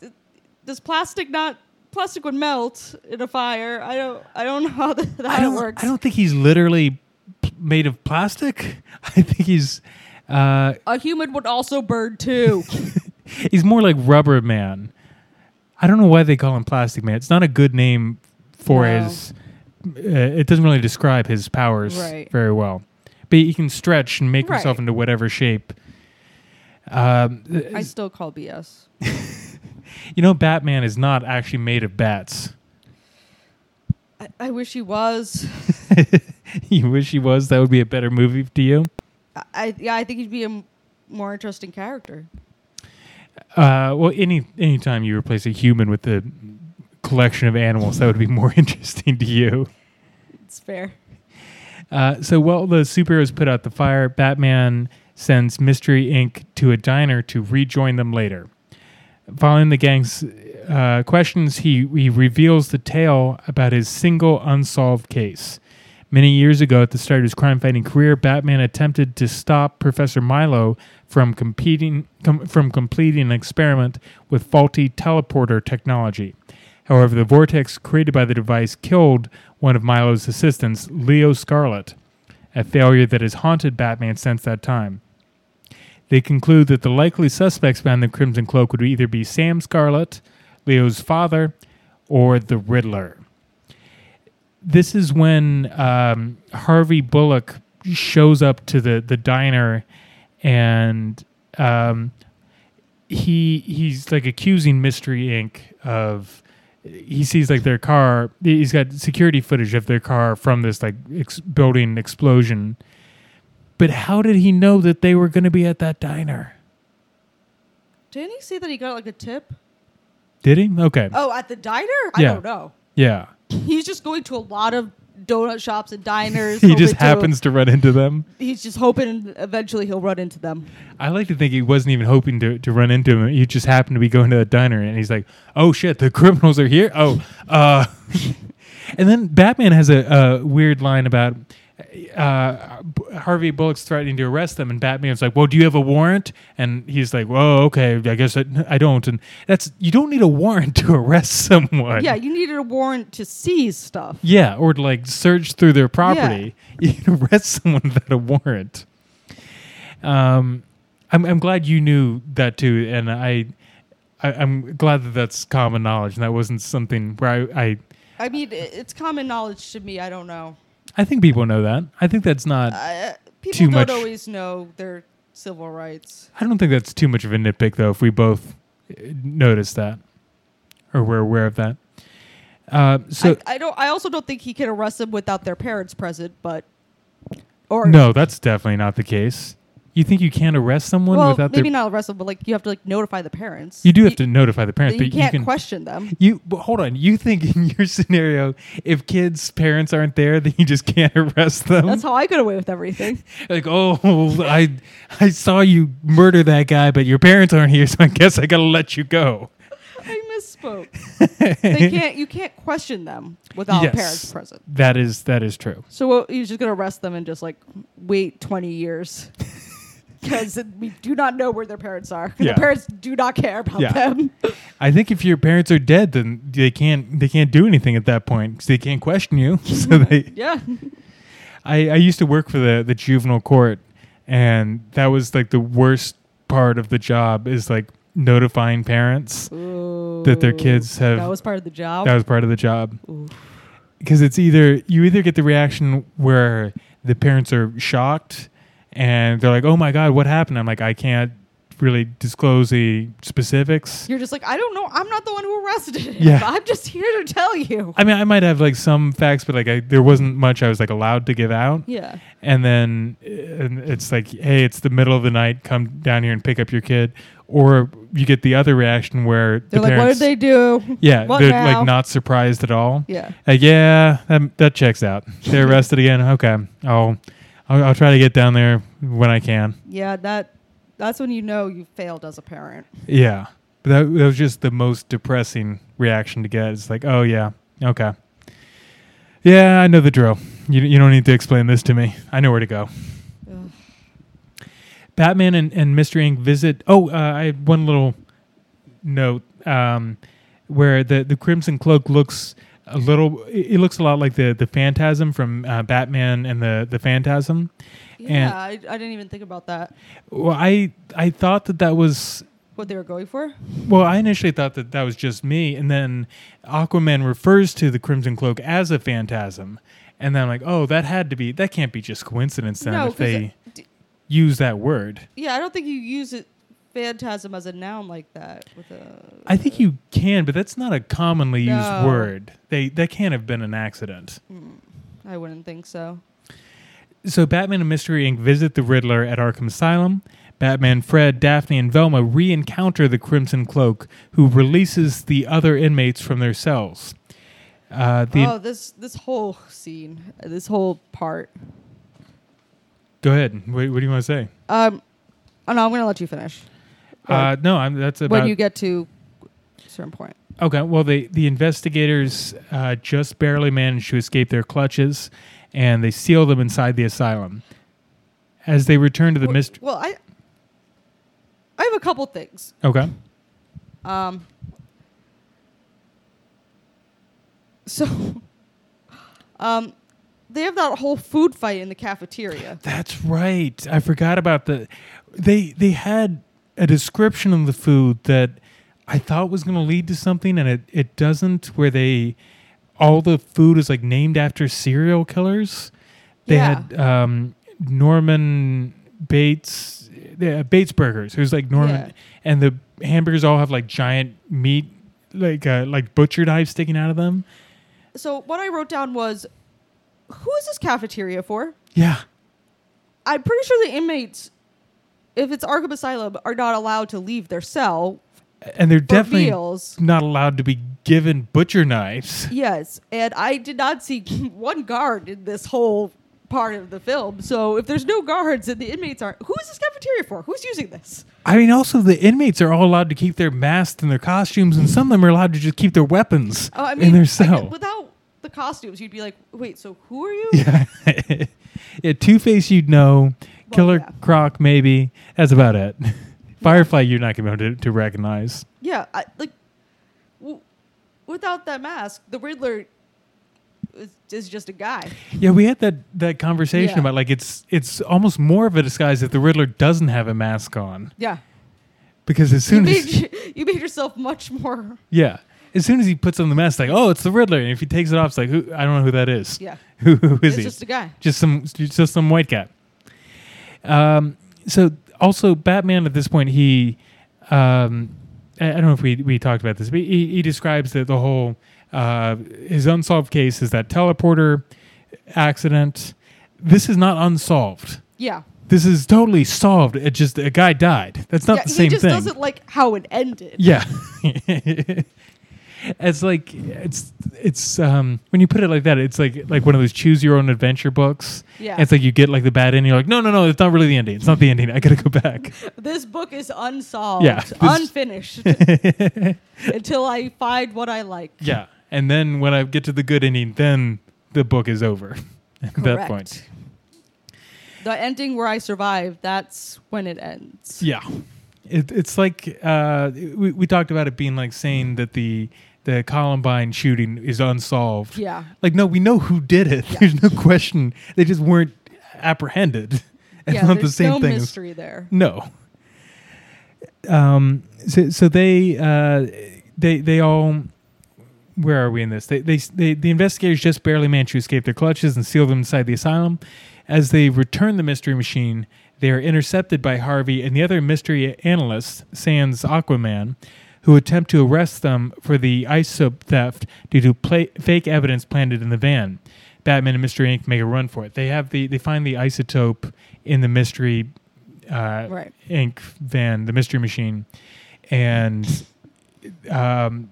B: [LAUGHS] "Does plastic not? Plastic would melt in a fire. I don't. I don't know how [LAUGHS] that,
A: I don't
B: works.
A: I don't think he's literally made of plastic. [LAUGHS] I think he's uh,
B: a human would also burn too.
A: He's more like Rubber Man. I don't know why they call him Plastic Man. It's not a good name for
B: No.
A: his. Uh, it doesn't really describe his powers
B: Right.
A: very well. But he can stretch and make himself into whatever shape. Um,
B: I still call BS. [LAUGHS]
A: you know, Batman is not actually made of bats.
B: I, I wish he was. [LAUGHS]
A: you wish he was. That would be a better movie to you.
B: I, I yeah, I think he'd be a m- more interesting character.
A: Uh, well, any anytime you replace a human with a collection of animals, that would be more [LAUGHS] interesting to you.
B: It's fair.
A: Uh, so while the superheroes put out the fire, Batman sends Mystery Inc. to a diner to rejoin them later. Following the gang's uh, questions, he, he reveals the tale about his single unsolved case. Many years ago, at the start of his crime fighting career, Batman attempted to stop Professor Milo from competing com- from completing an experiment with faulty teleporter technology. However, the vortex created by the device killed one of Milo's assistants, Leo Scarlet, a failure that has haunted Batman since that time. They conclude that the likely suspects behind the Crimson Cloak would either be Sam Scarlet, Leo's father, or the Riddler. This is when um, Harvey Bullock shows up to the, the diner and um, he he's like accusing Mystery Inc. of he sees like their car he's got security footage of their car from this like ex- building explosion but how did he know that they were going to be at that diner
B: Didn't he say that he got like a tip?
A: did he okay
B: Oh, at the diner? I
A: Yeah.
B: don't know.
A: yeah
B: He's just going to a lot of donut shops and diners. [LAUGHS]
A: he just happens to run into them
B: He's just hoping eventually he'll run into them.
A: i like to think he wasn't even hoping to, to run into him he just happened to be going to the diner and he's like oh shit the [LAUGHS] criminals are here oh uh [LAUGHS] and then batman has a, a weird line about uh, Harvey Bullock's threatening to arrest them, and Batman's like, "Well, do you have a warrant?" And he's like, "Well, okay, I guess I, I don't." And that's you don't need a warrant [LAUGHS] to arrest someone.
B: Yeah, you needed a warrant to seize stuff.
A: Yeah, or to like search through their property. [LAUGHS] You can arrest someone without a warrant. Um, I'm I'm glad you knew that too, and I, I I'm glad that that's common knowledge, and that wasn't something where I I,
B: I mean, it's common knowledge to me. I don't know.
A: I think people know that. I think that's not.
B: Uh, people
A: Too
B: don't
A: much-
B: always know their civil rights.
A: I don't think that's too much of a nitpick, though. If we both uh, notice that, or we're aware of that. Uh, so
B: I, I don't. I also don't think he can arrest them without their parents present. But or
A: no, that's definitely not the case. You think you can't arrest someone
B: well,
A: without
B: maybe
A: their?
B: not arrest them, but like you have to like notify the parents.
A: You do have to notify the parents, but
B: You,
A: but
B: can't
A: you can.
B: question them.
A: You but hold on. You think in [LAUGHS] your scenario, if kids' parents aren't there, then you just can't [LAUGHS] arrest them?
B: That's how I got away with everything. [LAUGHS]
A: like, oh, I I saw you murder that guy, but your parents aren't here, so I guess I gotta let you go.
B: I misspoke. they can't. You can't question them without
A: Yes.
B: parents present.
A: That is that is true.
B: So uh, you're just gonna arrest them and just like wait 20 years because we do not know where their parents are.
A: Yeah.
B: The parents do not care about
A: Yeah.
B: them. [LAUGHS]
A: I think if your parents are dead, then they can't they can't do anything at that point because they can't question you. [LAUGHS] so [LAUGHS] they,
B: yeah.
A: I, I used to work for the the juvenile court, and that was like the worst part of the job is like notifying parents that their kids have
B: That was part of the job.
A: that was part of the job because it's either you either get the reaction where the parents are shocked and they're like, "Oh my god, what happened?" I'm like, "I can't really disclose the specifics."
B: You're just like, I don't know. I'm not the one who arrested him.
A: Yeah.
B: I'm just here to tell you.
A: I mean, I might have like some facts, but like I, there wasn't much I was like allowed to give out.
B: Yeah.
A: And then uh, and it's like, hey, it's the middle of the night. Come down here and pick up your kid. Or you get the other reaction where
B: They're
A: the
B: like,
A: parents,
B: what did they do?
A: yeah,
B: What
A: they're
B: now?
A: like not surprised at all.
B: Yeah.
A: Like, yeah, that, that checks out. They're arrested again. Okay, I'll, I'll I'll try to get down there when I can.
B: Yeah. That. That's when you know you failed as a parent.
A: Yeah, but that, that was just the most depressing reaction to get. It's like, oh yeah, okay, yeah, I know the drill. You you don't need to explain this to me. I know where to go.
B: Ugh.
A: Batman and, and Mystery Inc. visit. Oh, uh, I had one little note um, where the, the Crimson Cloak looks a little. It looks a lot like the the Phantasm from uh, Batman and the the Phantasm.
B: Yeah. I, I didn't even think about that.
A: Well, I I thought that that was
B: what they were going for.
A: Well, I initially thought that that was just me, and then Aquaman refers to the Crimson Cloak as a phantasm, and then I'm like, oh, that had to be that can't be just coincidence then
B: no,
A: if they
B: d-
A: use that word.
B: yeah, I don't think you use it phantasm as a noun like that. With a,
A: I think you can, but that's not a commonly used
B: No.
A: word. They that can't have been an accident.
B: I wouldn't think so.
A: So Batman and Mystery Inc. visit the Riddler at Arkham Asylum. Batman, Fred, Daphne, and Velma re-encounter the Crimson Cloak, who releases the other inmates from their cells. Uh, the
B: oh, this this whole scene, this whole part.
A: go ahead. What, what do you want to say?
B: Um, oh no, I'm gonna let you finish.
A: Uh, no, I'm, that's about
B: when you get to a certain point.
A: Okay, well, the the investigators uh, just barely manage to escape their clutches, and they seal them inside the asylum. As they return to the
B: well,
A: mystery,
B: well, I I have a couple things.
A: okay,
B: Um, so, [LAUGHS] um, they have that whole food fight in the cafeteria.
A: that's right. I forgot about the. They they had a description of the food that I thought was going to lead to something, and it it doesn't. Where they all the food is like named after serial killers. They
B: Yeah.
A: had um, Norman Bates, uh, Bates Burgers. Was like Norman,
B: Yeah.
A: and the hamburgers all have like giant meat, like uh, like butcher knives sticking out of them.
B: So what I wrote down was, who is this cafeteria for?
A: Yeah,
B: I'm pretty sure the inmates, if it's Arkham Asylum, are not allowed to leave their cell
A: and they're definitely
B: meals.
A: not allowed to be given butcher knives. [LAUGHS]
B: Yes, and I did not see [LAUGHS] one guard in this whole part of the film. So if there's no guards and the inmates are, who is this cafeteria for? Who's using this?
A: I mean, also the inmates are all allowed to keep their masks and their costumes, and some of them are allowed to just keep their weapons
B: Oh, I mean,
A: in their
B: guess
A: cell.
B: without the costumes, you'd be like, wait, so who are you? [LAUGHS]
A: Yeah. yeah, Two Face, you'd know. Killer
B: yeah.
A: Croc, maybe. That's about it. [LAUGHS] Firefly, you're not going to be able to, to recognize.
B: Yeah, I, like w- without that mask, the Riddler is, is just a guy.
A: Yeah, we had that, that conversation
B: Yeah.
A: about like it's it's almost more of a disguise if the Riddler doesn't have a mask on
B: Yeah,
A: because as
B: you
A: soon
B: made,
A: as
B: you made yourself much more.
A: yeah, as soon as he puts on the mask, like oh, it's the Riddler, and if he takes it off, it's like who I don't know who that is.
B: Yeah, [LAUGHS]
A: Who, who is
B: it's
A: he?
B: just a guy.
A: just some just some white cat. Um, so also Batman at this point he, um, I don't know if we we talked about this, but he, he describes the the whole uh, his unsolved case is that teleporter accident. This is not unsolved.
B: Yeah,
A: This is totally solved. It just a guy died. That's not
B: yeah,
A: the same thing.
B: he just
A: thing.
B: doesn't like how it ended.
A: Yeah. [LAUGHS] [LAUGHS] it's like it's it's um when you put it like that, it's like like one of those choose your own adventure books.
B: Yeah.
A: It's like you get like the bad ending, you're like, no, no, no, it's not really the ending. It's not the ending. I gotta go back. [LAUGHS]
B: This book is unsolved,
A: Yeah,
B: unfinished [LAUGHS] until I find what I like.
A: yeah. And then when I get to the good ending, then the book is over [LAUGHS] at that point.
B: The ending where I survive, that's when it ends.
A: Yeah. It, it's like uh, we, we talked about it being like saying that the the Columbine shooting is unsolved.
B: Yeah.
A: Like, no, we know who did it.
B: Yeah.
A: There's no question. They just weren't apprehended. It's
B: yeah,
A: not the same
B: no
A: thing.
B: mystery there.
A: no. Um. So, so they uh they they all where are we in this? They, they they the investigators just barely managed to escape their clutches and seal them inside the asylum. As they return the mystery machine, they are intercepted by Harvey and the other mystery analysts, sans Aquaman, who attempt to arrest them for the isotope theft due to pla fake evidence planted in the van. Batman and Mystery Inc. make a run for it. They have the they find the isotope in the mystery uh,
B: Right.
A: Inc. van, the mystery machine, and um,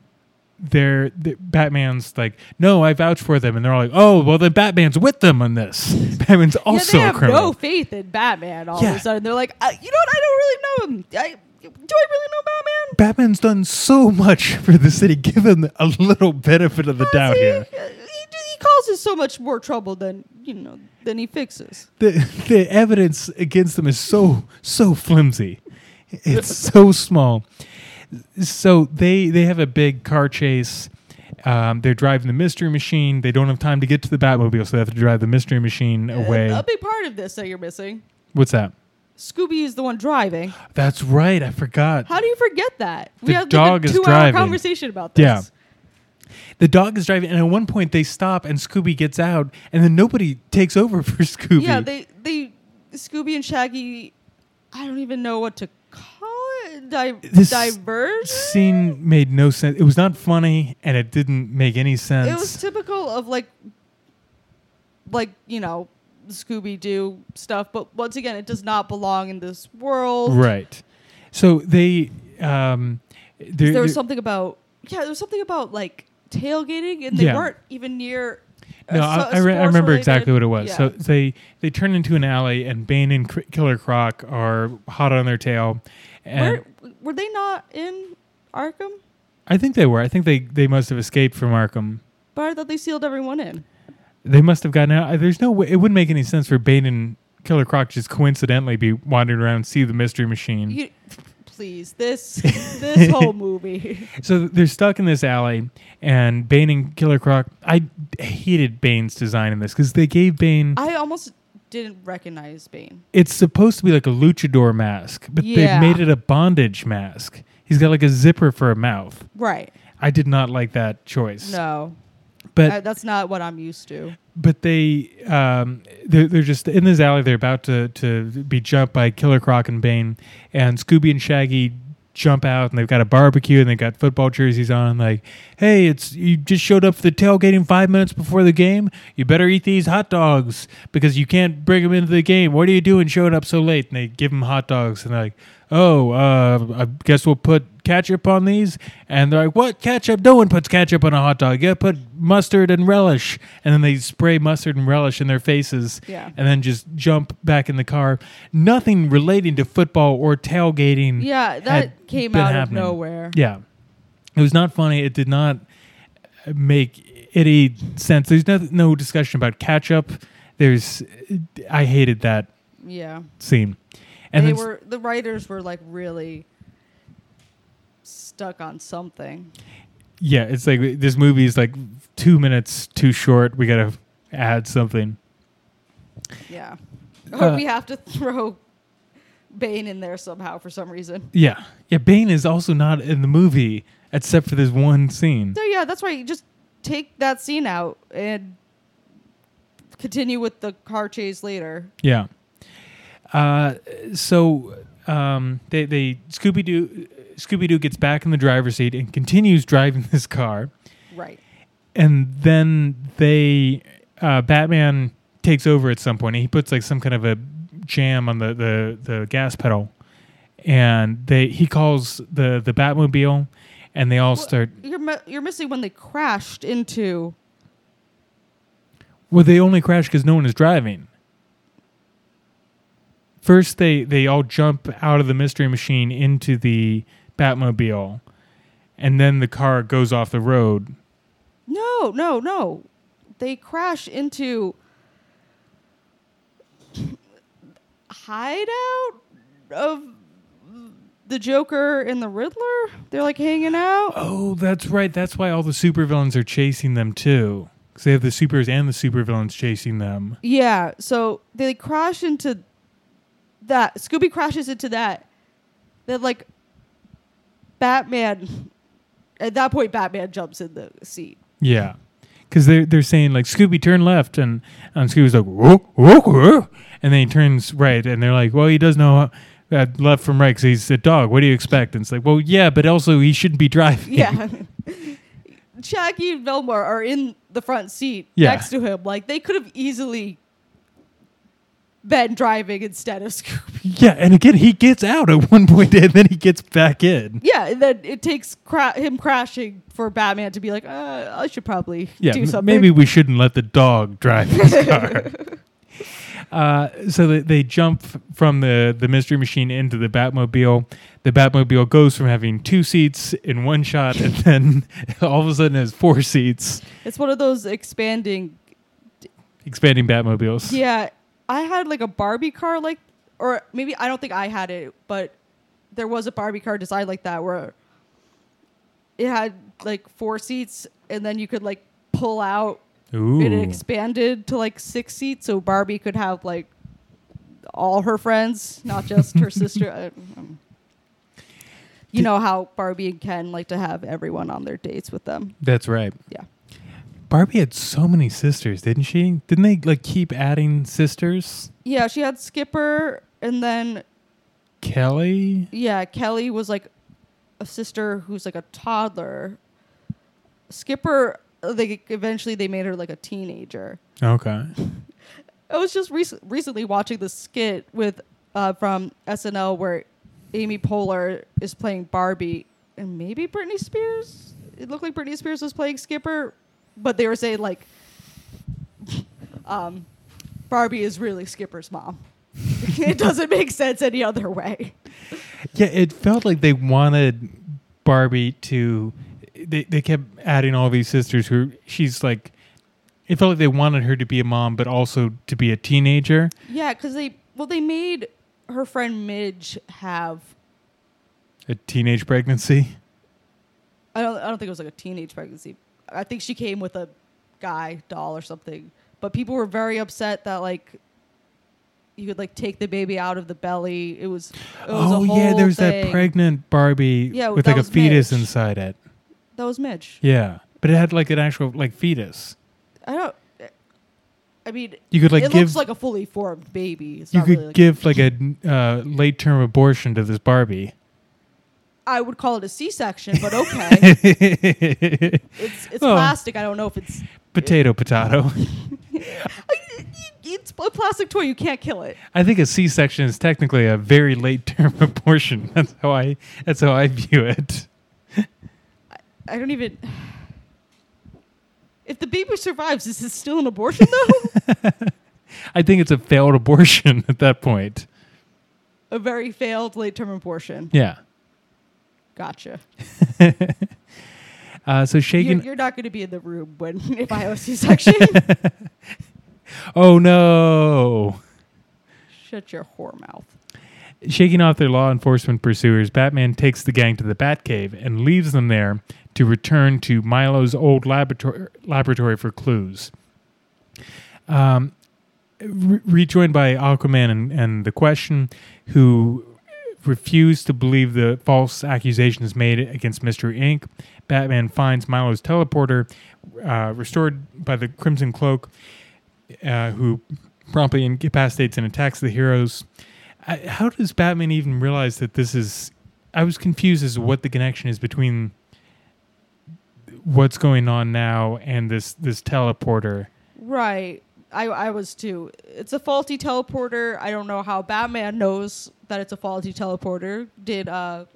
A: they're the, Batman's like, no, I vouch for them, and they're all like, oh, well, then Batman's with them on this. [LAUGHS] Batman's also
B: yeah, they
A: a
B: have
A: criminal.
B: no faith in Batman. All
A: Yeah.
B: of a sudden, they're like, uh, you know what? I don't really know him. I, do I really know Batman?
A: Batman's done so much [LAUGHS] for the city. Give him a little benefit of the doubt
B: he,
A: here.
B: He, he causes so much more trouble than you know than he fixes.
A: The the evidence against him is so so flimsy. It's [LAUGHS] so small. So they they have a big car chase. Um, they're driving the mystery machine. They don't have time to get to the Batmobile, so they have to drive the mystery machine away.
B: A big part of this that you're missing.
A: What's that?
B: Scooby is the one driving.
A: That's right. I forgot.
B: How do you forget that?
A: The
B: had
A: dog
B: like a two-hour
A: driving.
B: conversation about this.
A: Yeah. The dog is driving, and at one point they stop, and Scooby gets out, and then nobody takes over for [LAUGHS] Scooby.
B: Yeah, they they Scooby and Shaggy. I don't even know what to call it. Di-
A: This
B: diversion.
A: scene made no sense. It was not funny, and it didn't make any sense.
B: It was typical of like, like you know, Scooby Doo stuff. But once again, it does not belong in this world.
A: right. So they, um, there,
B: was something about yeah, there was something about like tailgating, and they
A: Yeah.
B: weren't even near.
A: No, I, I, re- I remember
B: related-
A: exactly what it was.
B: yeah.
A: So they they turn into an alley, and Bane and Cr- Killer Croc are hot on their tail, and
B: were, were they not in Arkham?
A: I think they were. I think they they must have escaped from Arkham.
B: But I thought they sealed everyone in.
A: They must have gotten out. There's no way. It wouldn't make any sense for Bane and Killer Croc just coincidentally be wandering around and see the Mystery Machine.
B: You, please, this this [LAUGHS] whole movie.
A: So they're stuck in this alley, and Bane and Killer Croc. I hated Bane's design in this because they gave Bane.
B: I almost didn't recognize Bane.
A: it's supposed to be like a luchador mask, but
B: Yeah.
A: they've made it a bondage mask. He's got like a zipper for a mouth.
B: Right.
A: I did not like that choice.
B: No,
A: but
B: I- that's not what I'm used to.
A: but they um they're, they're just in this alley. They're about to to be jumped by Killer Croc and Bane, and Scooby and Shaggy jump out and they've got a barbecue and they've got football jerseys on like hey it's you just showed up for the tailgating five minutes before the game you better eat these hot dogs because you can't bring them into the game what are you doing showing up so late and they give them hot dogs and they're like oh uh i guess we'll put ketchup on these and they're like what ketchup no one puts ketchup on a hot dog you gotta put mustard and relish and then they spray mustard and relish in their faces
B: Yeah.
A: and then just jump back in the car nothing relating to football or tailgating
B: Yeah, that came out
A: happening.
B: of nowhere.
A: yeah. It was not funny. It did not make any sense. There's no, no discussion about catch up. There's, I hated that
B: Yeah.
A: scene. And
B: they were the writers were like really stuck on something.
A: yeah, it's like this movie is like two minutes too short. We got to add something.
B: Yeah.
A: Uh,
B: or we have to throw Bane in there somehow for some reason.
A: Yeah. Yeah. Bane is also not in the movie except for this one scene.
B: So yeah, that's why You just take that scene out and continue with the car chase later.
A: Yeah. Uh, so um, they they Scooby Doo Scooby Doo gets back in the driver's seat and continues driving [LAUGHS] this car,
B: Right.
A: and then they uh, Batman takes over at some point. And he puts like some kind of a jam on the the, the gas pedal, and they he calls the the Batmobile, and they all
B: Well,
A: start.
B: You're mi- you're missing when they crashed into.
A: Well, they only crash because no one is driving. First, they they all jump out of the mystery machine into the Batmobile, and then the car goes off the road.
B: No, no, no. They crash into hideout of the Joker and the Riddler. They're like hanging out.
A: Oh, that's right. That's why all the supervillains are chasing them too, because they have the supers and the supervillains chasing them.
B: Yeah, so they crash into that. Scooby crashes into that. Then like Batman. At that point, Batman jumps in the seat.
A: Yeah, because they're they're saying like Scooby turn left, and and Scooby's like whoa, whoa, whoa, and then he turns right, and they're like, well, he does know. Uh, left from right because he's a dog. What do you expect? And it's like, well, yeah, but also he shouldn't be driving.
B: Yeah. [LAUGHS] Shaggy and Velma are in the front seat
A: Yeah.
B: next to him. Like they could have easily been driving instead of Scooby.
A: Yeah, and again, he gets out at one point, and then he gets back in.
B: Yeah, and then it takes cra- him crashing for Batman to be like, uh, I should probably
A: Yeah,
B: do something.
A: maybe we shouldn't let the dog drive this [LAUGHS] car. uh, so they, they jump from the, the mystery machine into the Batmobile. The Batmobile goes from having two seats in one shot, and [LAUGHS] then [LAUGHS] all of a sudden has four seats,
B: It's one of those expanding.
A: expanding Batmobiles.
B: Yeah, I had like a Barbie car, like, or maybe I don't think I had it, but there was a Barbie car design like that where it had like four seats, and then you could like pull out
A: Ooh.
B: and it expanded to like six seats, so Barbie could have like all her friends, not just her [LAUGHS] sister. I- um, you know how Barbie and Ken like to have everyone on their dates with them.
A: That's right.
B: Yeah.
A: Barbie had so many sisters, didn't she? Didn't they like keep adding sisters?
B: Yeah, she had Skipper, and then
A: Kelly.
B: yeah, Kelly was like a sister who's like a toddler. Skipper, they eventually they made her like a teenager.
A: Okay. [LAUGHS]
B: I was just rec- recently watching the skit with uh, from SNL where Amy Poehler is playing Barbie and maybe Britney Spears. It looked like Britney Spears was playing Skipper, but they were saying like um, Barbie is really Skipper's mom. [LAUGHS] it doesn't make sense any other way.
A: Yeah, it felt like they wanted Barbie to. They they kept adding all these sisters who she's like. It felt like they wanted her to be a mom, but also to be a teenager.
B: Yeah, because they well they made her friend Midge have
A: A teenage pregnancy.
B: I don't I don't think it was like a teenage pregnancy. I think she came with a guy doll or something. But people were very upset that like you could like take the baby out of the belly. It was, it was a
A: oh yeah,
B: whole
A: there's that pregnant Barbie
B: Yeah,
A: with like a fetus
B: Midge.
A: inside it.
B: That was Midge.
A: Yeah, but it had like an actual like fetus.
B: I don't. I mean,
A: You could like
B: it
A: give
B: looks like a fully formed baby. It's
A: you could
B: really like-
A: give like a [LAUGHS] uh, late term abortion to this Barbie.
B: I would call it a C-section, but okay. [LAUGHS] it's it's
A: Oh.
B: plastic. I don't know if it's
A: potato potato. [LAUGHS]
B: it's a plastic toy. You can't kill it.
A: I think a C section is technically a very late term [LAUGHS] abortion. That's how I that's how I view it.
B: I don't even. If the baby survives, is it still an abortion though?
A: I think it's a failed abortion at that point.
B: a very failed late term abortion.
A: Yeah.
B: Gotcha. [LAUGHS]
A: Uh, so
B: You're,
A: shaking.
B: you're not going to be in the room when [LAUGHS] if I have a C-section. [LAUGHS]
A: Oh no!
B: Shut your whore mouth.
A: Shaking off their law enforcement pursuers, Batman takes the gang to the Batcave and leaves them there to return to Milo's old laboratory, laboratory for clues. Um, re- rejoined by Aquaman and, and the Question, who refuse to believe the false accusations made against Mystery Inc., Batman finds Milo's teleporter, uh, restored by the Crimson Cloak, uh, who promptly incapacitates and attacks the heroes. I, how does Batman even realize that this is? I was confused as to what the connection is between what's going on now and this this teleporter.
B: Right. I, I was too. It's a faulty teleporter. I don't know how Batman knows that it's a faulty teleporter. Did uh,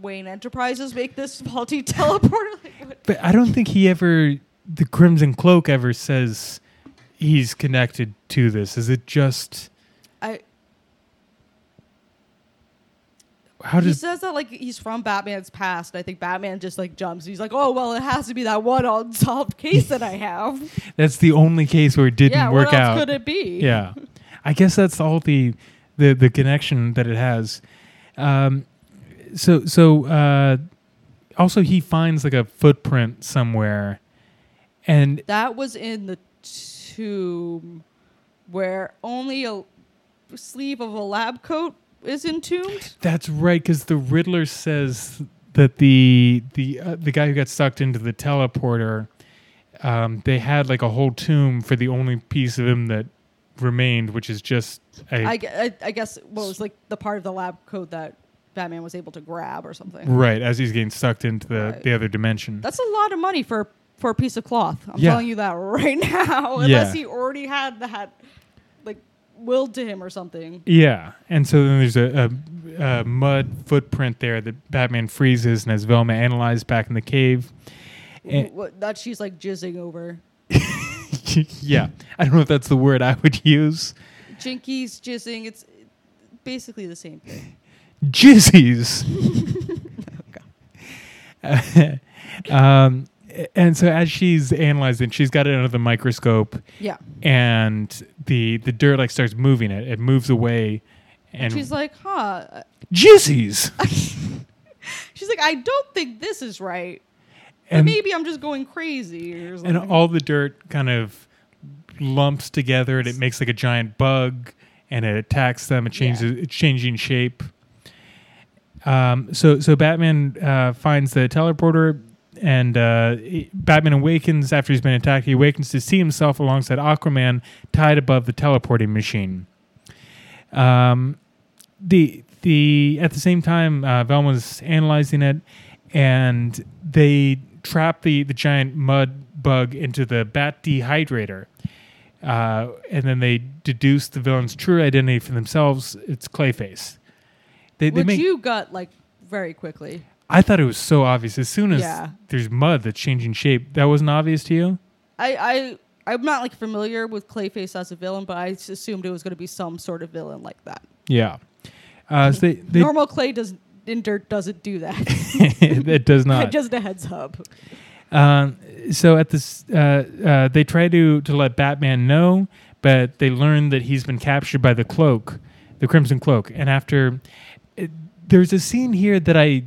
B: Wayne Enterprises make this [LAUGHS] faulty teleporter? [LAUGHS] Like.
A: But I don't think he ever, the Crimson Cloak ever says he's connected to this. Is it just
B: I,
A: how does he
B: says that like he's from Batman's past. I think Batman just like jumps. He's like, oh well, it has to be that one unsolved [LAUGHS] case that I have.
A: That's the only case where it didn't
B: yeah,
A: work out.
B: could it be?
A: yeah i guess that's all the the the connection that it has um so so uh also he finds like a footprint somewhere and
B: That was in the tomb where only a sleeve of a lab coat is entombed.
A: that's right because the riddler says that the the uh, the guy who got sucked into the teleporter um they had like a whole tomb for the only piece of him that remained which is just a
B: I, I, I guess what was like the part of the lab coat that Batman was able to grab or something.
A: right as he's getting sucked into the
B: Right.
A: the other dimension
B: That's a lot of money for for a piece of cloth. I'm
A: Yeah.
B: telling you that [LAUGHS] right now.
A: Yeah.
B: Unless he already had that like willed to him or something.
A: Yeah, and so then there's a, a, a mud footprint there that Batman freezes and has Velma analyzed back in the cave. And-
B: What, that she's like jizzing over. [LAUGHS]
A: yeah, I don't know if that's the word I would use.
B: Jinkies jizzing. It's basically the same thing.
A: Jizzies. [LAUGHS] [LAUGHS] um, and so as she's analyzing, she's got it under the microscope,
B: Yeah.
A: and the the dirt like starts moving it. It moves away, and
B: she's like, huh.
A: jizzies.
B: She's like, I don't think this is right.
A: And-
B: maybe I'm just going crazy or
A: and all the dirt kind of lumps together and it makes like a giant bug and it attacks them. It changes, it's changing shape. Um, so so Batman uh, finds the teleporter, and uh, Batman awakens after he's been attacked. He awakens to see himself alongside Aquaman tied above the teleporting machine. Um, the the at the same time, uh, Velma's analyzing it, and they trap the the giant mud bug into the bat dehydrator. Uh, and then they deduce the villain's true identity for themselves. It's Clayface. They, they
B: Which
A: make,
B: you got like very quickly.
A: I thought it was so obvious. As soon as
B: Yeah.
A: there's mud that's changing shape, that wasn't obvious to you.
B: I, I I'm not like familiar with Clayface as a villain, but I just assumed it was going to be some sort of villain like that.
A: Yeah. Uh, so they, they
B: Normal Clay does in dirt doesn't do that. [LAUGHS] [LAUGHS]
A: it does not.
B: Just a heads up.
A: Um, so at this, uh, uh, they try to to let Batman know, but they learn that he's been captured by the cloak, the Crimson Cloak. And after, it, there's a scene here that I,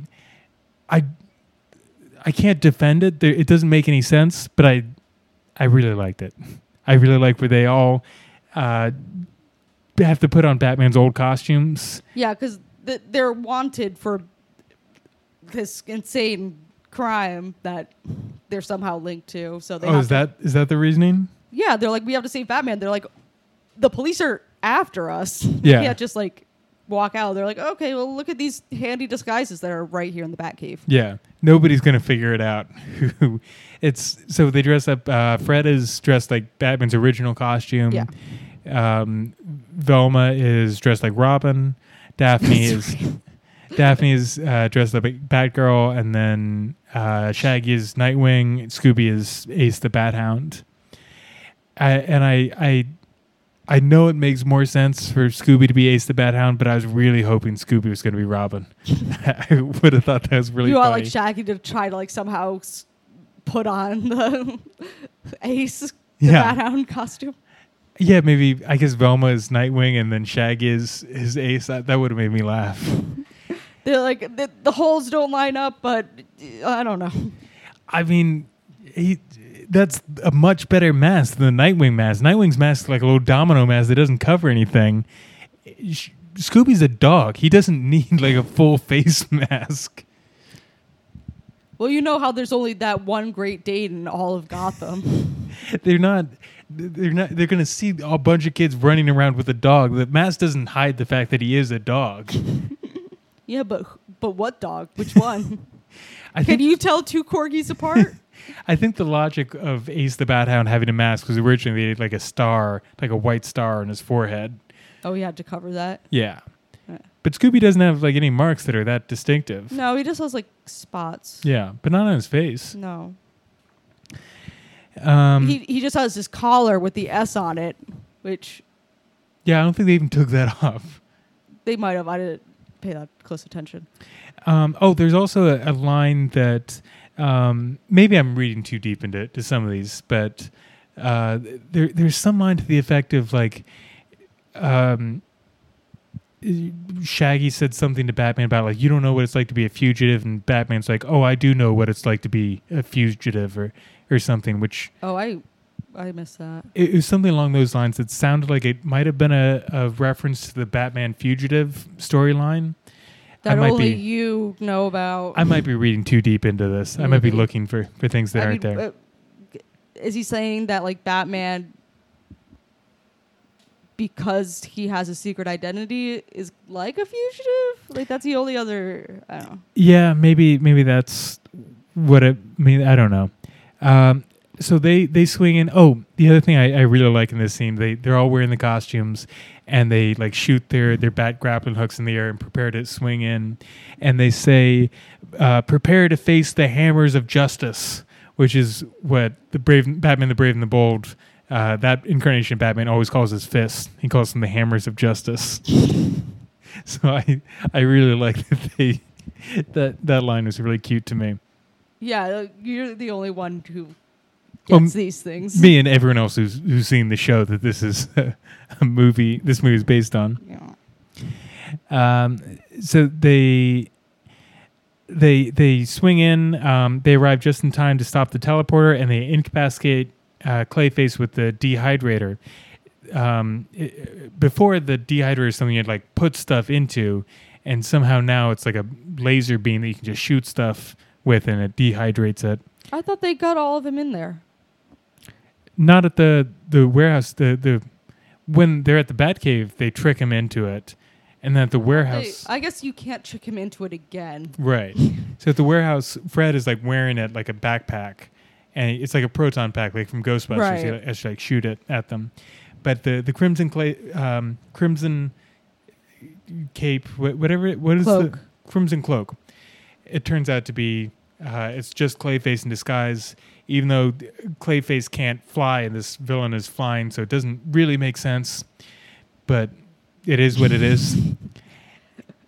A: I, I can't defend it. There, it doesn't make any sense, but I, I really liked it. I really like where they all, uh, have to put on Batman's old costumes.
B: Yeah, because th- they're wanted for this insane crime that they're somehow linked to. So they
A: oh,
B: have
A: is
B: to-
A: that is that the reasoning?
B: yeah, they're like we have to save Batman. They're like the police are after us. [LAUGHS]
A: Yeah.
B: can't just like walk out. They're like okay, well look at these handy disguises that are right here in the Batcave.
A: Yeah, nobody's gonna figure it out. [LAUGHS] Who it's so they dress up. Uh, Fred is dressed like Batman's original costume.
B: Yeah.
A: Um, Velma is dressed like Robin. Daphne is [LAUGHS] Daphne is uh, dressed up like Batgirl, and then uh, Shaggy is Nightwing. Scooby is Ace the Bat Hound. I, and I I I know it makes more sense for Scooby to be Ace the Bat Hound, but I was really hoping Scooby was going to be Robin. [LAUGHS] I would have thought that was really
B: you want
A: funny.
B: like Shaggy to try to like somehow put on the [LAUGHS] Ace the
A: Yeah.
B: Bathound costume.
A: Yeah, maybe I guess Velma is Nightwing, and then Shaggy is his Ace. That, that would have made me laugh. [LAUGHS]
B: They're like the, the holes don't line up, but uh, I don't know.
A: I mean, he, that's a much better mask than the Nightwing mask. Nightwing's mask is like a little domino mask that doesn't cover anything. Sh- Scooby's a dog. He doesn't [LAUGHS] need like a full face [LAUGHS] mask.
B: Well, you know how there's only that one Great Dane in all of Gotham. [LAUGHS]
A: They're not. They're not. They're gonna see a bunch of kids running around with a dog. The mask doesn't hide the fact that he is a dog. [LAUGHS]
B: yeah, but but what dog? Which [LAUGHS] one?
A: I
B: Can
A: think.
B: you tell two corgis apart?
A: I think the logic of Ace the Bat Hound having a mask was originally like a star, like a white star on his forehead.
B: oh, he had to cover that.
A: Yeah. But Scooby doesn't have like any marks that are that distinctive.
B: No, he just has like spots.
A: Yeah, but not on his face.
B: No,
A: Um,
B: he he just has this collar with the S on it, which
A: yeah, I don't think they even took that [LAUGHS] off.
B: they might have. I didn't pay that close attention.
A: Um, oh, there's also a, a line that um, maybe I'm reading too deep into to some of these, but uh, there there's some line to the effect of like um, Shaggy said something to Batman about like you don't know what it's like to be a fugitive, and Batman's like, oh, I do know what it's like to be a fugitive, or or something, which
B: Oh, I I missed that.
A: it was something along those lines. It sounded like it might have been a, a reference to the Batman fugitive storyline.
B: That only
A: be-
B: you know about.
A: I might be reading too deep into this. I might be looking for, for things that
B: I
A: aren't
B: mean,
A: there.
B: uh, is he saying that like Batman, because he has a secret identity, is like a fugitive? Like that's the only other. I don't know.
A: yeah, maybe maybe that's what it mean. I don't know. Um, so they they swing in. Oh, the other thing I, I really like in this scene, they they're all wearing the costumes and they like shoot their their bat grappling hooks in the air and prepare to swing in, and they say, uh, "Prepare to face the hammers of justice," which is what the brave Batman, the Brave and the Bold. Uh, that incarnation of Batman always calls his fists. He calls them the hammers of justice. [LAUGHS] so I I really like that they that that line was really cute to me.
B: Yeah, uh, you're the only one who gets
A: Um,
B: these things.
A: Me and everyone else who's who's seen the show that this is [LAUGHS] a, a movie. This movie is based on.
B: Yeah.
A: Um, so they they they swing in. Um, they arrive just in time to stop the teleporter, and they incapacitate uh, Clayface with the dehydrator. um, it, before the dehydrator is something you'd like put stuff into, and somehow now it's like a laser beam that you can just shoot stuff with, and it dehydrates it.
B: I thought they got all of them in there.
A: Not at the the warehouse. The the when they're at the Batcave, they trick him into it, and then at the warehouse.
B: I guess you can't trick him into it again.
A: Right. [LAUGHS] so at the warehouse, Fred is like wearing it like a backpack, and it's like a proton pack, like from Ghostbusters.
B: Right.
A: You like shoot it at them. But the the crimson clay, um, crimson cape, wha- whatever. it- What is
B: Cloak.
A: the crimson cloak? It turns out to be uh, it's just Clayface in disguise. Even though Clayface can't fly, and this villain is flying, so it doesn't really make sense. But it is what it is. [LAUGHS]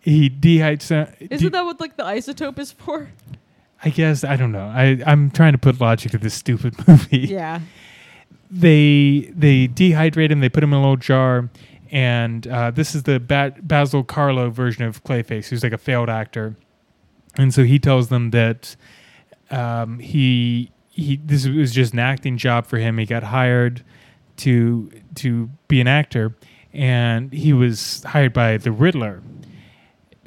A: He dehydrates.
B: Isn't that what like the isotope is for?
A: I guess I don't know. I I'm trying to put logic to this stupid [LAUGHS] movie.
B: Yeah.
A: They they dehydrate him. They put him in a little jar, and uh, this is the Bat- Basil Karlo version of Clayface, who's like a failed actor, and so he tells them that um, he he this was just an acting job for him. He got hired to to be an actor, and he was hired by the Riddler,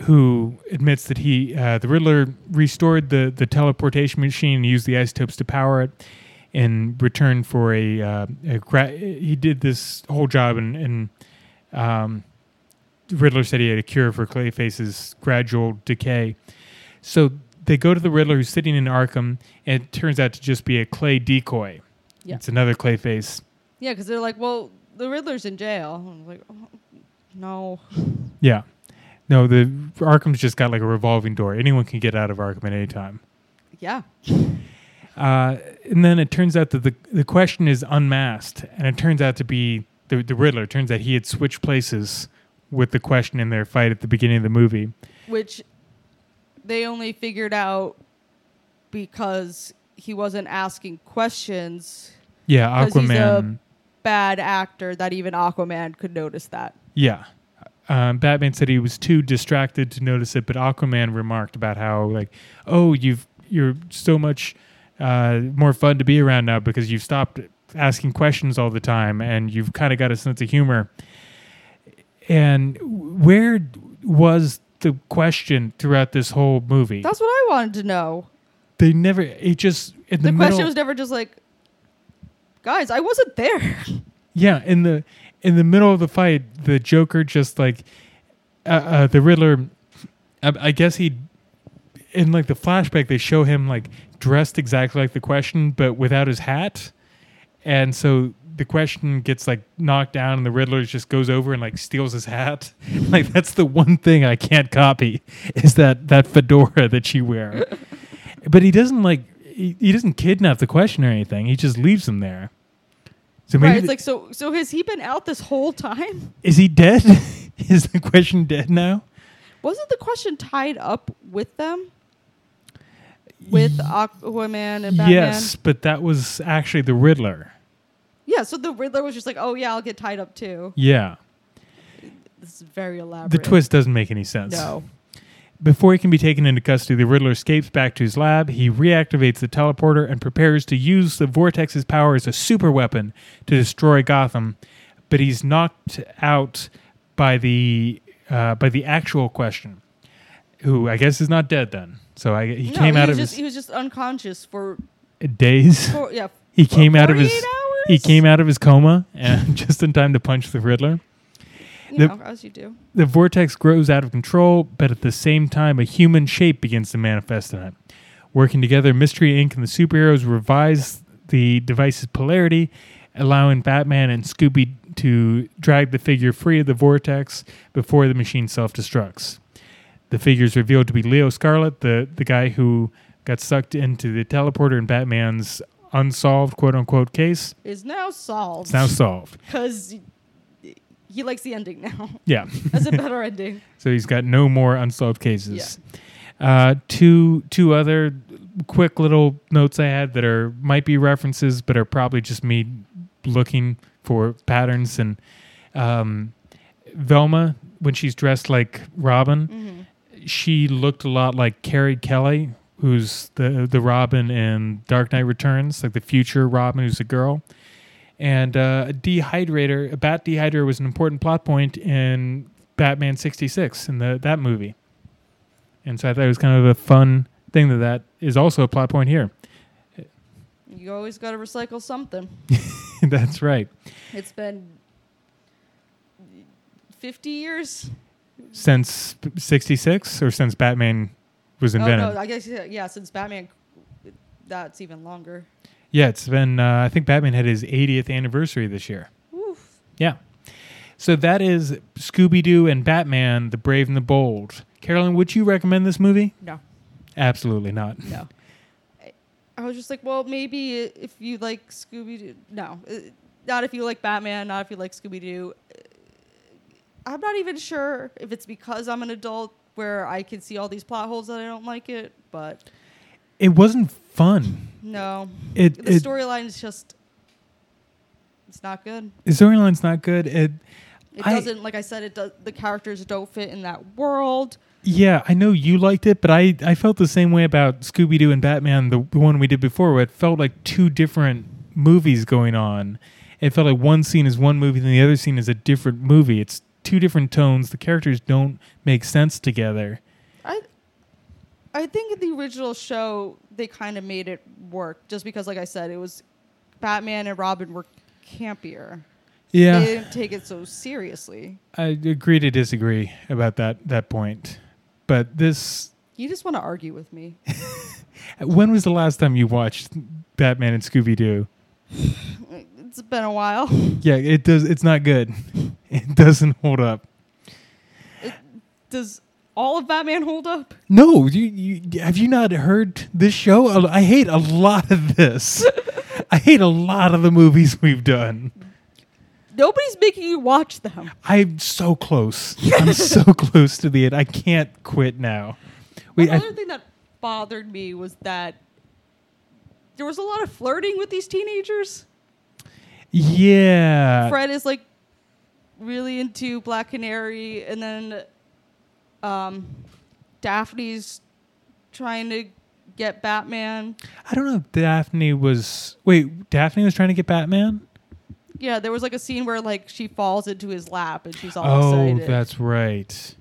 A: who admits that he uh, the Riddler restored the the teleportation machine and used the isotopes to power it in return for a, uh, a gra- he did this whole job and and um, Riddler said he had a cure for Clayface's gradual decay. So they go to the Riddler who's sitting in Arkham, and it turns out to just be a clay decoy.
B: Yeah.
A: It's another Clayface.
B: Yeah, because they're like, well, the Riddler's in jail. I'm like, oh, no.
A: Yeah. No, the Arkham's just got like a revolving door. Anyone can get out of Arkham at any time.
B: Yeah.
A: Uh, and then it turns out that the the question is unmasked, and it turns out to be the the Riddler. It turns out he had switched places with the question in their fight at the beginning of the movie.
B: Which they only figured out because he wasn't asking questions.
A: Yeah,
B: 'Cause he's a-
A: Aquaman.
B: Bad actor that even Aquaman could notice that.
A: Yeah. Um, Batman said he was too distracted to notice it, but Aquaman remarked about how like, oh, you've you're so much uh, more fun to be around now because you've stopped asking questions all the time and you've kind of got a sense of humor. And where was the question throughout this whole movie?
B: That's what I wanted to know.
A: they never. It just in the,
B: The
A: middle.
B: question was never just like, guys, I wasn't there. [LAUGHS]
A: Yeah, in the in the middle of the fight, the Joker just like uh, uh, the Riddler. I, I guess he in like the flashback they show him like dressed exactly like the question, but without his hat, and so the question gets like knocked down, and the Riddler just goes over and like steals his hat. [LAUGHS] like that's the one thing I can't copy is that that fedora that you wear. [LAUGHS] but he doesn't like he, he doesn't kidnap the question or anything. He just leaves him there. So maybe
B: right. It's like, so, so has he been out this whole time? [LAUGHS]
A: is he dead? [LAUGHS] is the question dead now?
B: Wasn't the question tied up with them? With Aquaman and Batman?
A: Yes, but that was actually the Riddler.
B: Yeah, so the Riddler was just like, oh, yeah, I'll get tied up too.
A: Yeah.
B: This is very elaborate.
A: The twist doesn't make any sense.
B: No.
A: Before he can be taken into custody, the Riddler escapes back to his lab. He reactivates the teleporter and prepares to use the Vortex's power as a super weapon to destroy Gotham. But he's knocked out by the uh, by the actual question, who I guess is not dead then. So I, he
B: No,
A: came out
B: was
A: of
B: just,
A: his
B: he was just unconscious for,
A: days. [LAUGHS]
B: for yeah.
A: He came out of his
B: 48 hours?
A: he came out of his coma and [LAUGHS] just in time to punch the Riddler.
B: You
A: the-
B: know, as you do.
A: The vortex grows out of control, but at the same time, a human shape begins to manifest in it. Working together, Mystery Inc. and the superheroes revise the device's polarity, allowing Batman and Scooby to drag the figure free of the vortex before the machine self destructs. The figure is revealed to be Leo Scarlet, the, the guy who got sucked into the teleporter in Batman's unsolved quote unquote case.
B: Is now solved.
A: It's now solved. [LAUGHS]
B: Because he likes the ending now. [LAUGHS]
A: Yeah.
B: That's a better ending. [LAUGHS]
A: So he's got no more unsolved cases. Uh, two two other quick little notes I had that are might be references, but are probably just me looking for patterns. And um, Velma, when she's dressed like Robin,
B: hmm
A: she looked a lot like Carrie Kelly, who's the the Robin in Dark Knight Returns, like the future Robin, who's a girl. And uh, a dehydrator, a bat dehydrator, was an important plot point in Batman '66 in the that movie. And so I thought it was kind of a fun thing that that is also a plot point here.
B: You always got to recycle something. [LAUGHS]
A: That's right.
B: It's been 50 years.
A: Since '66 or since Batman was invented.
B: Oh, no, I guess, yeah, since Batman, that's even longer.
A: Yeah, it's been. Uh, I think Batman had his 80th anniversary this year.
B: Oof.
A: Yeah. So that is Scooby Doo and Batman: The Brave and the Bold. Carolyn, would you recommend this movie?
B: No,
A: Absolutely not.
B: no. I- was just like, well, maybe if you like Scooby Doo. No, uh, not if you like Batman, not if you like Scooby Doo. I'm not even sure if it's because I'm an adult where I can see all these plot holes that I don't like it, but
A: It wasn't fun.
B: No.
A: It,
B: The storyline is just. It's not good.
A: the storyline's not good. It
B: It
A: I-
B: doesn't, like I said, it does. The characters don't fit in that world.
A: yeah, I know you liked it, but I I felt the same way about Scooby Doo and Batman, the, the one we did before. Where it felt like two different movies going on. It felt like one scene is one movie, and the other scene is a different movie. It's two different tones. The characters don't make sense together.
B: I, think in the original show they kind of made it work, just because, like I said, it was Batman and Robin were campier.
A: Yeah,
B: They didn't take it so seriously.
A: I agree to disagree about that that point. But this,
B: You just want to argue with me. [LAUGHS]
A: when was the last time you watched Batman and Scooby Doo? [SIGHS]
B: It's been a while. [LAUGHS]
A: Yeah, it does. It's not good. It doesn't hold up.
B: It does all of Batman hold up?
A: No, you, you have you not heard this show? I hate a lot of this. I hate a lot of the movies we've done.
B: Nobody's making you watch them.
A: I'm so close. I'm [LAUGHS] so close to the end. I can't quit now. Wait, I,
B: Another thing that bothered me was that there was a lot of flirting with these teenagers.
A: yeah.
B: Fred is like really into Black Canary, and then um, Daphne's trying to get Batman.
A: I don't know if Daphne was. Wait, Daphne was trying to get Batman?
B: Yeah, there was like a scene where like she falls into his lap and she's all
A: Oh,
B: excited.
A: that's right.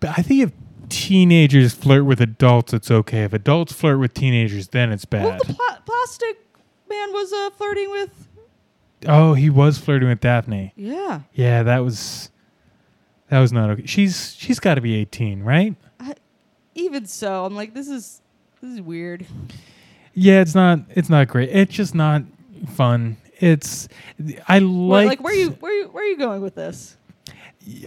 A: But I think if teenagers flirt with adults, it's okay. If adults flirt with teenagers, then it's bad.
B: well, the pla- plastic man was uh, flirting with.
A: oh, he was flirting with Daphne.
B: Yeah,
A: Yeah, that was that was not okay. She's she's got to be 18, right?
B: I, even so, I'm like, this is this is weird.
A: Yeah, it's not it's not great. It's just not fun. It's I
B: Like,
A: like
B: where you where you where are you going with this?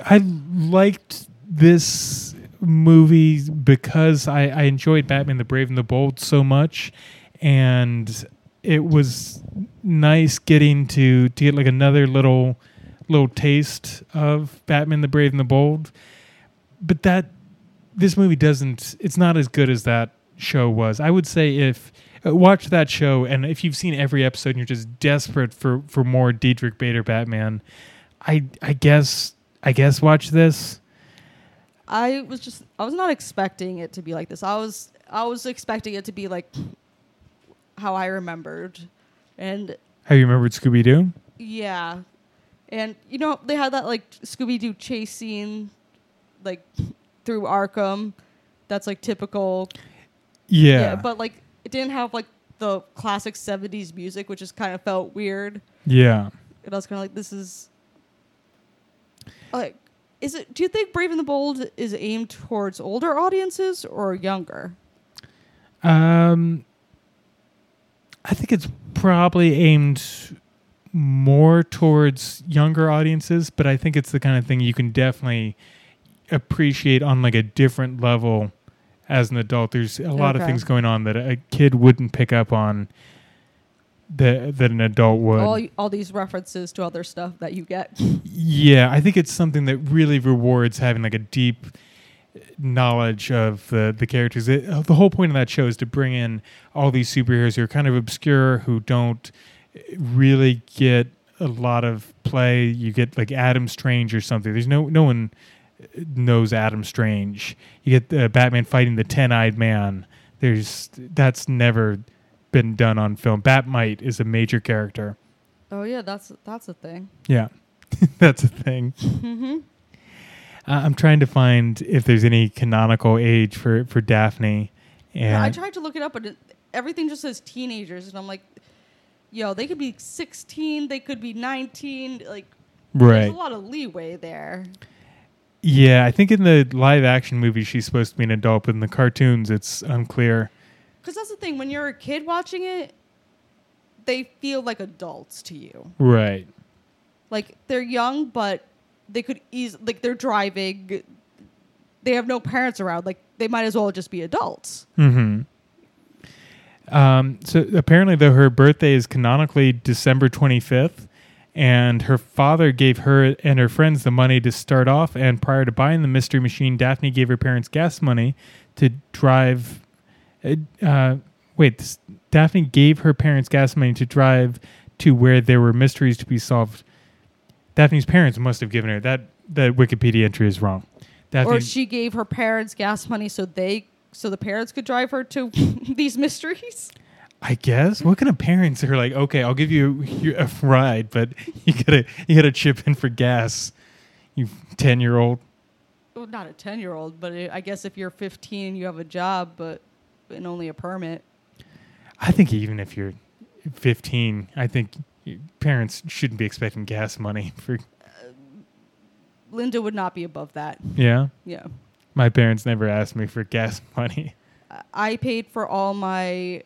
A: I liked this movie because I, I enjoyed Batman the Brave and the Bold so much and it was nice getting to, to get like another little little taste of Batman the Brave and the Bold. But that this movie doesn't it's not as good as that show was. I would say if uh, watch that show and if you've seen every episode and you're just desperate for for more Diedrich Bader Batman, I I guess I guess watch this.
B: I was just I was not expecting it to be like this. I was I was expecting it to be like how I remembered. And
A: How you remembered Scooby Doo?
B: yeah. And you know, they had that like Scooby Doo chase scene like through Arkham. That's like typical.
A: Yeah.
B: But like it didn't have like the classic 70s music, which just kind of felt weird.
A: yeah.
B: And I was kind of like this is like is it do you think Brave and the Bold is aimed towards older audiences or younger?
A: Um, I think it's probably aimed more towards younger audiences, but I think it's the kind of thing you can definitely appreciate on like a different level as an adult. There's a lot of things going on that a kid wouldn't pick up on that that an adult would.
B: all all these references to other stuff that you get.
A: Yeah, I think it's something that really rewards having like a deep knowledge of the the characters. It, the whole point of that show is to bring in all these superheroes who are kind of obscure, who don't really get a lot of play. You get like Adam Strange or something. There's no no one knows Adam Strange. You get uh, Batman fighting the Ten Eyed Man. There's that's never been done on film. Bat-Mite is a major character.
B: Oh yeah, that's that's a thing.
A: Yeah, [LAUGHS] that's a thing.
B: Mm-hmm.
A: Uh, I'm trying to find if there's any canonical age for for Daphne. And
B: I tried to look it up, but it, everything just says teenagers, and I'm like, yo, they could be 16, they could be 19. Like,
A: right.
B: there's a lot of leeway there.
A: Yeah, I think in the live action movie she's supposed to be an adult, but in the cartoons it's unclear.
B: Because that's the thing, when you're a kid watching it, they feel like adults to you.
A: Right.
B: Like they're young, but they could easily like they're driving. They have no parents around. Like they might as well just be adults.
A: Hmm. Um. So apparently, though, her birthday is canonically December 25th, and her father gave her and her friends the money to start off. And prior to buying the mystery machine, Daphne gave her parents gas money to drive. Uh, uh, wait, Daphne gave her parents gas money to drive to where there were mysteries to be solved. Daphne's parents must have given her that. That Wikipedia entry is wrong. Daphne,
B: Or she gave her parents gas money so they so the parents could drive her to [LAUGHS] these mysteries.
A: I guess. What kind of parents are like, okay, I'll give you a ride, but you gotta you gotta chip in for gas. You ten year old.
B: Well, not a ten year old, but I guess if you're 15 you have a job, but and only a permit.
A: I think even if you're fifteen, I think parents shouldn't be expecting gas money for.
B: Linda would not be above that.
A: Yeah,
B: Yeah.
A: My parents never asked me for gas [LAUGHS] money.
B: I paid for all my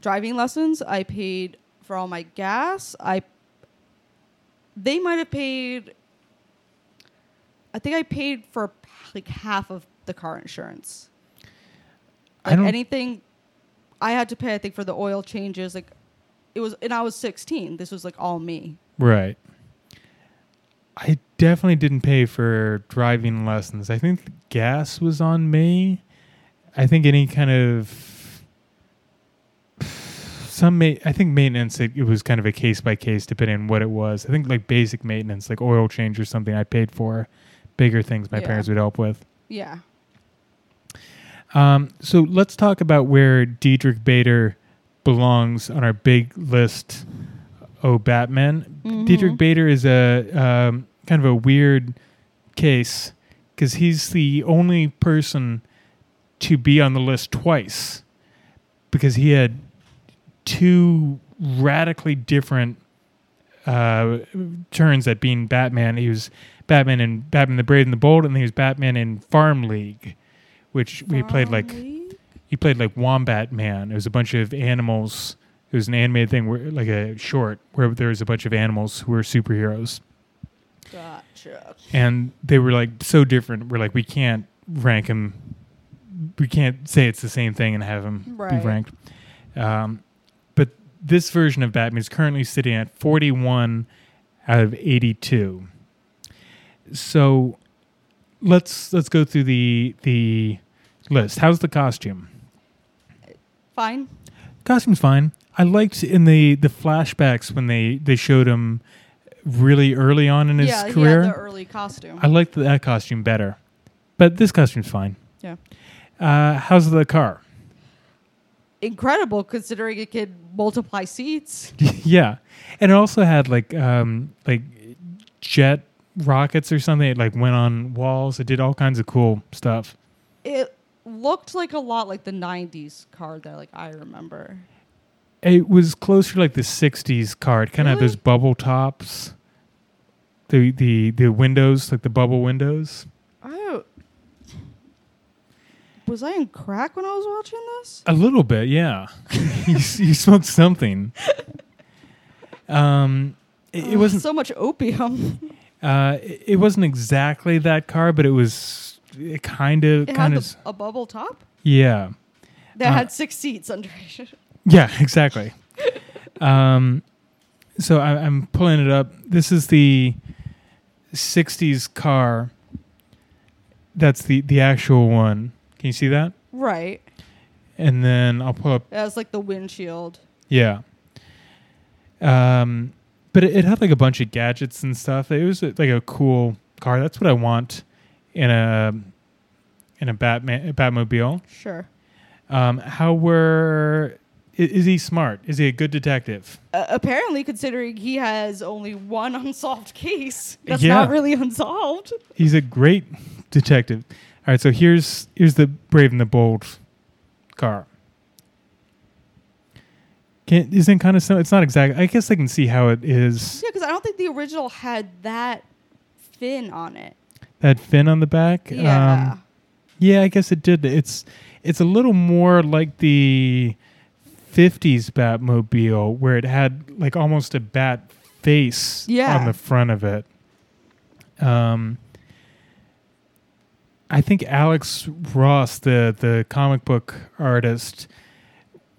B: driving lessons. I paid for all my gas. I they might have paid I think I paid for like half of the car insurance.
A: I
B: Like
A: don't-
B: anything I had to pay I think for the oil changes like it was and I was 16. This was like all me.
A: Right. I definitely didn't pay for driving lessons. I think the gas was on me. I think any kind of some ma- I think maintenance it, it was kind of a case by case depending on what it was. I think like basic maintenance like oil change or something I paid for. Bigger things my
B: Yeah.
A: parents would help with.
B: Yeah.
A: Um, so let's talk about where Diedrich Bader belongs on our big list. Oh, Batman.
B: Mhm.
A: Diedrich Bader is a um, kind of a weird case because he's the only person to be on the list twice because he had two radically different uh, turns at being Batman. He was Batman in Batman the Brave and the Bold, and then he was Batman in Farm League, which we played like
B: Farm
A: he played like Wombat Man. It was a bunch of animals. It was an animated thing where like a short where there was a bunch of animals who were superheroes.
B: Gotcha.
A: And they were like so different. We're like we can't rank them. We can't say it's the same thing and have them be ranked. Um, but this version of Batman is currently sitting at 41 out of 82. So let's let's go through the the list. How's the costume?
B: Fine.
A: Costume's fine. I liked in the the flashbacks when they they showed him really early on in his
B: yeah,
A: career.
B: had the early costume.
A: I liked that costume better, but this costume's fine.
B: Yeah.
A: Uh, how's the car?
B: Incredible considering it could multiply seats. [LAUGHS]
A: yeah, and it also had like um like jet rockets or something. It like went on walls. It did all kinds of cool stuff.
B: It looked like a lot like the 90s car that like I remember.
A: It was closer to like the '60s car. It kind of had
B: Really?
A: those bubble tops. The the the windows like the bubble windows.
B: I was I in crack when I was watching this?
A: A little bit, yeah. [LAUGHS] you, you smoked something. Um, it, it wasn't.
B: so much opium. [LAUGHS]
A: Uh, it, it wasn't exactly that car, but it was it kind of, kind of.
B: a bubble top
A: Yeah,
B: that
A: Uh,
B: had six seats under it. [LAUGHS]
A: yeah, [LAUGHS] exactly. um, so I, I'm pulling it up. This is the '60s car. That's the the actual one. Can you see that?
B: right.
A: And then I'll pull up
B: That was like the windshield.
A: Yeah. Um, but it, it had like a bunch of gadgets and stuff. It was uh, like a cool car. That's what I want in a in a Batman a Batmobile.
B: Sure.
A: Um, how were I- Is he smart? Is he a good detective?
B: Uh, apparently, considering he has only one unsolved case, that's
A: Yeah.
B: not really unsolved.
A: He's a great detective. All right, so here's here's the Brave and the Bold car. Can, isn't kind of so? It's not exact. I guess I can see how it is.
B: Yeah, because I don't think the original had that fin on it.
A: That fin on the back.
B: Yeah.
A: Um, yeah, I guess it did. It's it's a little more like the '50s Batmobile, where it had like almost a bat face
B: Yeah.
A: on the front of it. Um, I think Alex Ross, the the comic book artist,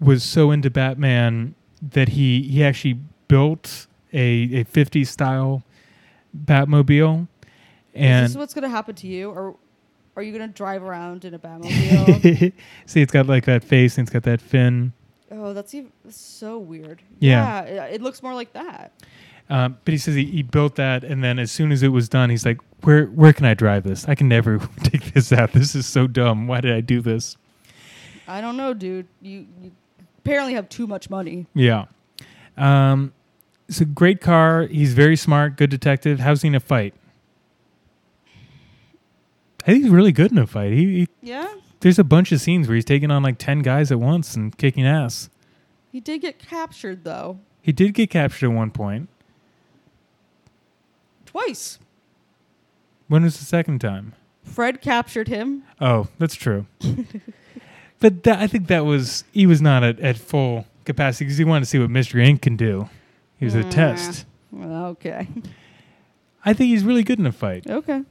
A: was so into Batman that he he actually built a a '50s style Batmobile, And Is
B: this what's going to happen to you? Or are you going to drive around in a Batmobile? [LAUGHS]
A: See, it's got like that face and it's got that fin.
B: Oh, that's, even, so weird.
A: Yeah.
B: it, it looks more like that.
A: Um, but he says he, he built that, and then as soon as it was done, he's like, "Where where can I drive this? I can never [LAUGHS] take this out. This is so dumb. Why did I do this?"
B: I don't know, dude. You, you apparently have too much money.
A: Yeah. Um, it's a great car. He's very smart, good detective. How's he in a fight? I think he's really good in a fight. He, he
B: Yeah,
A: there's a bunch of scenes where he's taking on like ten guys at once and kicking ass.
B: he did get captured though,
A: He did get captured at one point.
B: twice.
A: When was the second time?
B: Fred captured him.
A: Oh, that's true. [LAUGHS] but that, I think that was he was not at, at full capacity because he wanted to see what Mystery Inc. can do. He was a
B: Mm.
A: test.
B: Okay,
A: I think he's really good in a fight.
B: okay.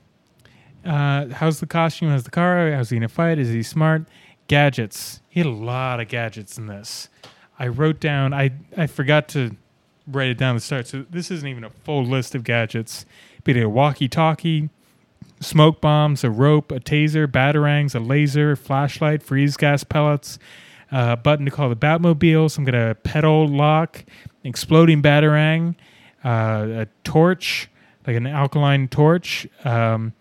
A: Uh, how's the costume? How's the car? How's he gonna fight? Is he smart? Gadgets. He had a lot of gadgets in this. I wrote down. I I forgot to write it down at the start. So this isn't even a full list of gadgets. He had a walkie-talkie, smoke bombs, a rope, a taser, batarangs, a laser, flashlight, freeze gas pellets, a button to call the Batmobile, some kind of pedal lock, exploding batarang, uh, a torch, like an alkaline torch, um,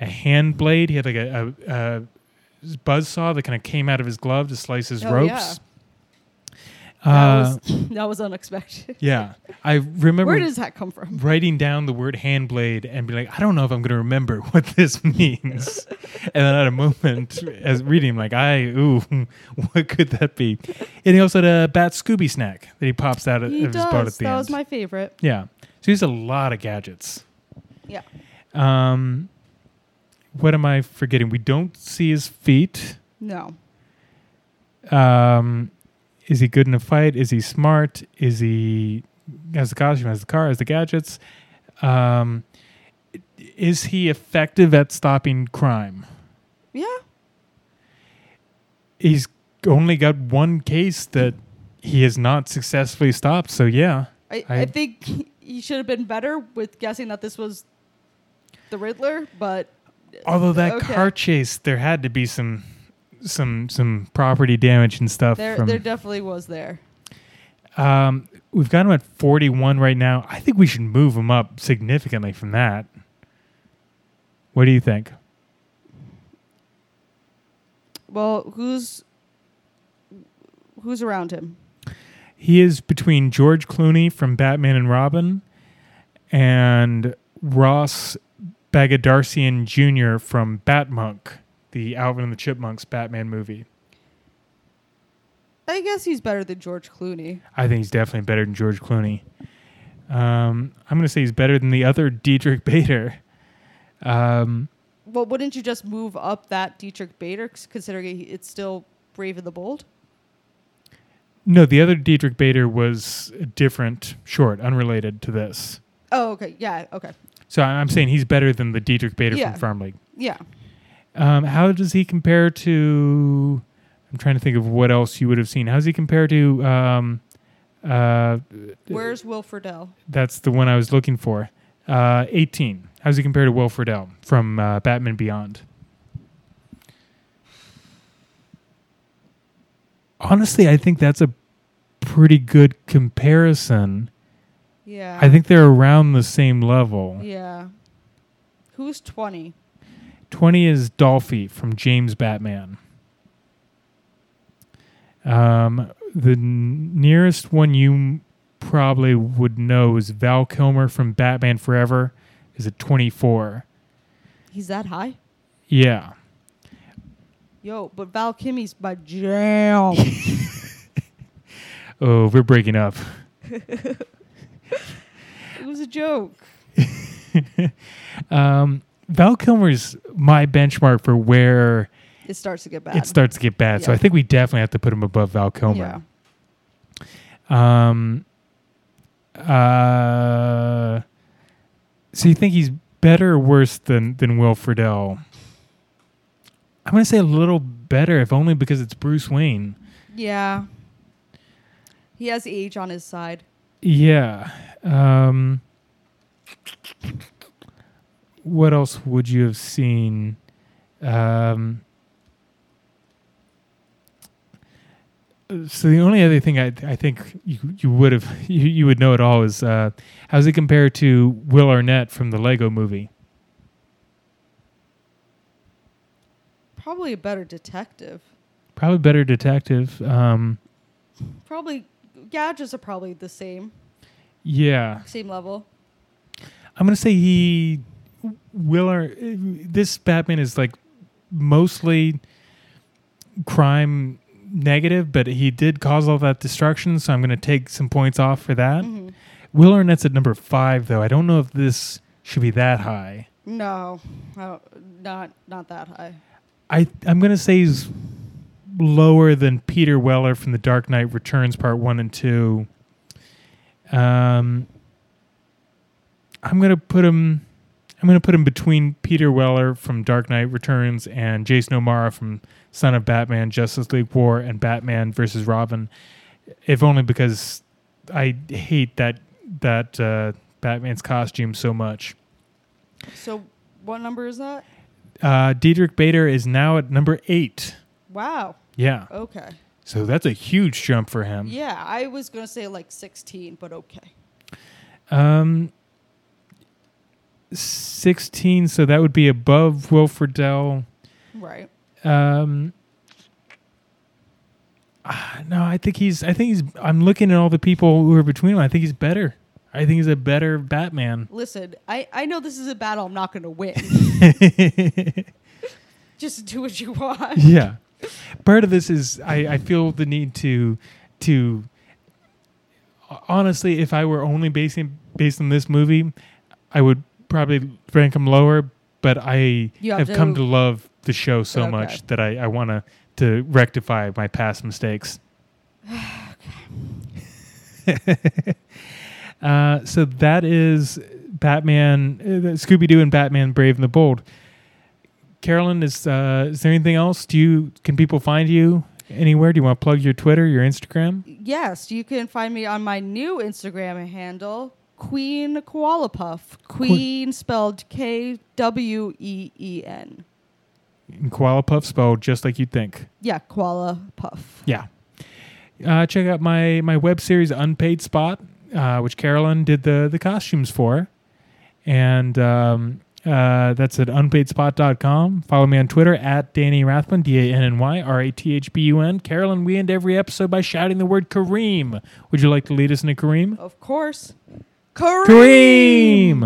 A: a hand blade. He had like a, a, a buzz saw that kind of came out of his glove to slice his
B: Oh,
A: ropes.
B: That
A: Uh,
B: was [LAUGHS] that was unexpected.
A: yeah, I remember
B: Where does that come from?
A: writing down the word hand blade and be like, I don't know if I'm going to remember [LAUGHS] what this means. and then at a moment, as reading, like, I, ooh, [LAUGHS] what could that be? And he also had a bat Scooby snack that he pops out of,
B: He
A: of his boat at the
B: That
A: end.
B: was my favorite.
A: yeah. So he has a lot of gadgets.
B: Yeah.
A: Um, what am I forgetting? We don't see his feet.
B: No.
A: Um, is he good in a fight? Is he smart? Is he has the costume, has the car, has the gadgets? Um, is he effective at stopping crime?
B: Yeah.
A: He's only got one case that he has not successfully stopped. So yeah,
B: I,
A: I-
B: I, think he should have been better with guessing that this was the Riddler, but
A: although that
B: Okay.
A: car chase, there had to be some some some property damage and stuff
B: there
A: from
B: there definitely was there.
A: Um, we've got him at 41 right now. I think we should move him up significantly from that. What do you think?
B: Well, who's who's around him?
A: He is between George Clooney from Batman and Robin and Ross Bagdasarian Jr. from Batmonk, the Alvin and the Chipmunks Batman movie.
B: I guess he's better than George Clooney.
A: I think he's definitely better than George Clooney. Um, I'm going to say he's better than the other [LAUGHS] Diedrich Bader. Um,
B: Well, wouldn't you just move up that Diedrich Bader, considering it's still Brave and the Bold?
A: no, the other Diedrich Bader was a different short, unrelated to this.
B: Oh, okay. Yeah. Okay.
A: So I'm saying he's better than the Diedrich Bader
B: Yeah.
A: from Farm League.
B: Yeah.
A: Um, how does he compare to? I'm trying to think of what else you would have seen. How does he compare to? Um, uh,
B: Where's Will Friedle?
A: that's the one I was looking for. Uh, 18. How does he compare to Will Friedle from uh, Batman Beyond? Honestly, I think that's a pretty good comparison.
B: Yeah.
A: I think they're around the same level.
B: Yeah. Who's twenty?
A: 20 is Dolphy from James Batman. Um, the n- nearest one you probably would know is Val Kilmer from Batman Forever. Is at 24.
B: He's that high?
A: Yeah.
B: Yo, but Val Kimmy's my jam. [LAUGHS]
A: Oh, we're breaking up. [LAUGHS]
B: a joke. [LAUGHS]
A: Um, Val Kilmer's my benchmark for where
B: It starts to get bad.
A: it starts to get bad. So I think we definitely have to put him above Val Kilmer.
B: Yeah.
A: Um. Uh. So you think he's better or worse than than Will Friedle? I'm gonna say a little better, if only because it's Bruce Wayne.
B: Yeah. He has age on his side.
A: Yeah. Um. What else would you have seen? Um. So the only other thing I I think you you would have [LAUGHS] you, you would know it all is uh, how does it compare to Will Arnett from the Lego Movie?
B: Probably a better detective.
A: Probably better detective. Um,
B: Probably gadgets are probably the same.
A: yeah,
B: Same level.
A: I'm gonna say he Will Ar- this Batman is like mostly crime negative, but he did cause all that destruction, so I'm gonna take some points off for that.
B: Mhm.
A: Will Arnett's at number five, though. I don't know if this should be that high.
B: No, not not that high.
A: I I'm gonna say he's lower than Peter Weller from The Dark Knight Returns Part One and Two. Um, I'm gonna put him. I'm gonna put him between Peter Weller from Dark Knight Returns and Jason O'Mara from Son of Batman, Justice League War, and Batman versus Robin. If only because I hate that that uh, Batman's costume so much.
B: So what number is that?
A: Uh, Diedrich Bader is now at number eight.
B: Wow.
A: Yeah.
B: Okay.
A: So that's a huge jump for him.
B: Yeah, I was gonna say like 16, but okay.
A: Um, 16, so that would be above Will Friedle.
B: Right.
A: Um, ah, no, I think he's, I think he's, I'm looking at all the people who are between them. I think he's better. I think he's a better Batman.
B: Listen, I I know this is a battle I'm not gonna win. [LAUGHS] Just do what you want.
A: yeah. Part of this is I, I feel the need to to honestly, if I were only basing based on this movie, I would probably rank him lower. But I
B: You
A: have,
B: have
A: come
B: to-
A: to love the show so
B: Okay.
A: much that I, I want to to rectify my past mistakes. [SIGHS] [LAUGHS] uh, so that is Batman, uh, Scooby Doo, and Batman: Brave and the Bold. Carolyn, is uh, is there anything else? Do you can people find you anywhere? Do you want to plug your Twitter, your Instagram?
B: Yes, you can find me on my new Instagram handle, Queen Koala Puff. Queen spelled K W E E N.
A: And Koala Puff spelled just like you'd think.
B: Yeah, Koala Puff.
A: Yeah. Uh, check out my my web series Unpaid Spot, uh, which Carolyn did the the costumes for, and um, uh, that's at unpaidspot.com. Follow me on Twitter at Danny Rathbun, D A N N Y R A T H B U N. Carolyn, we end every episode by shouting the word Kareem. Would you like to lead us into Kareem?
B: Of course. Kareem!
A: Kareem!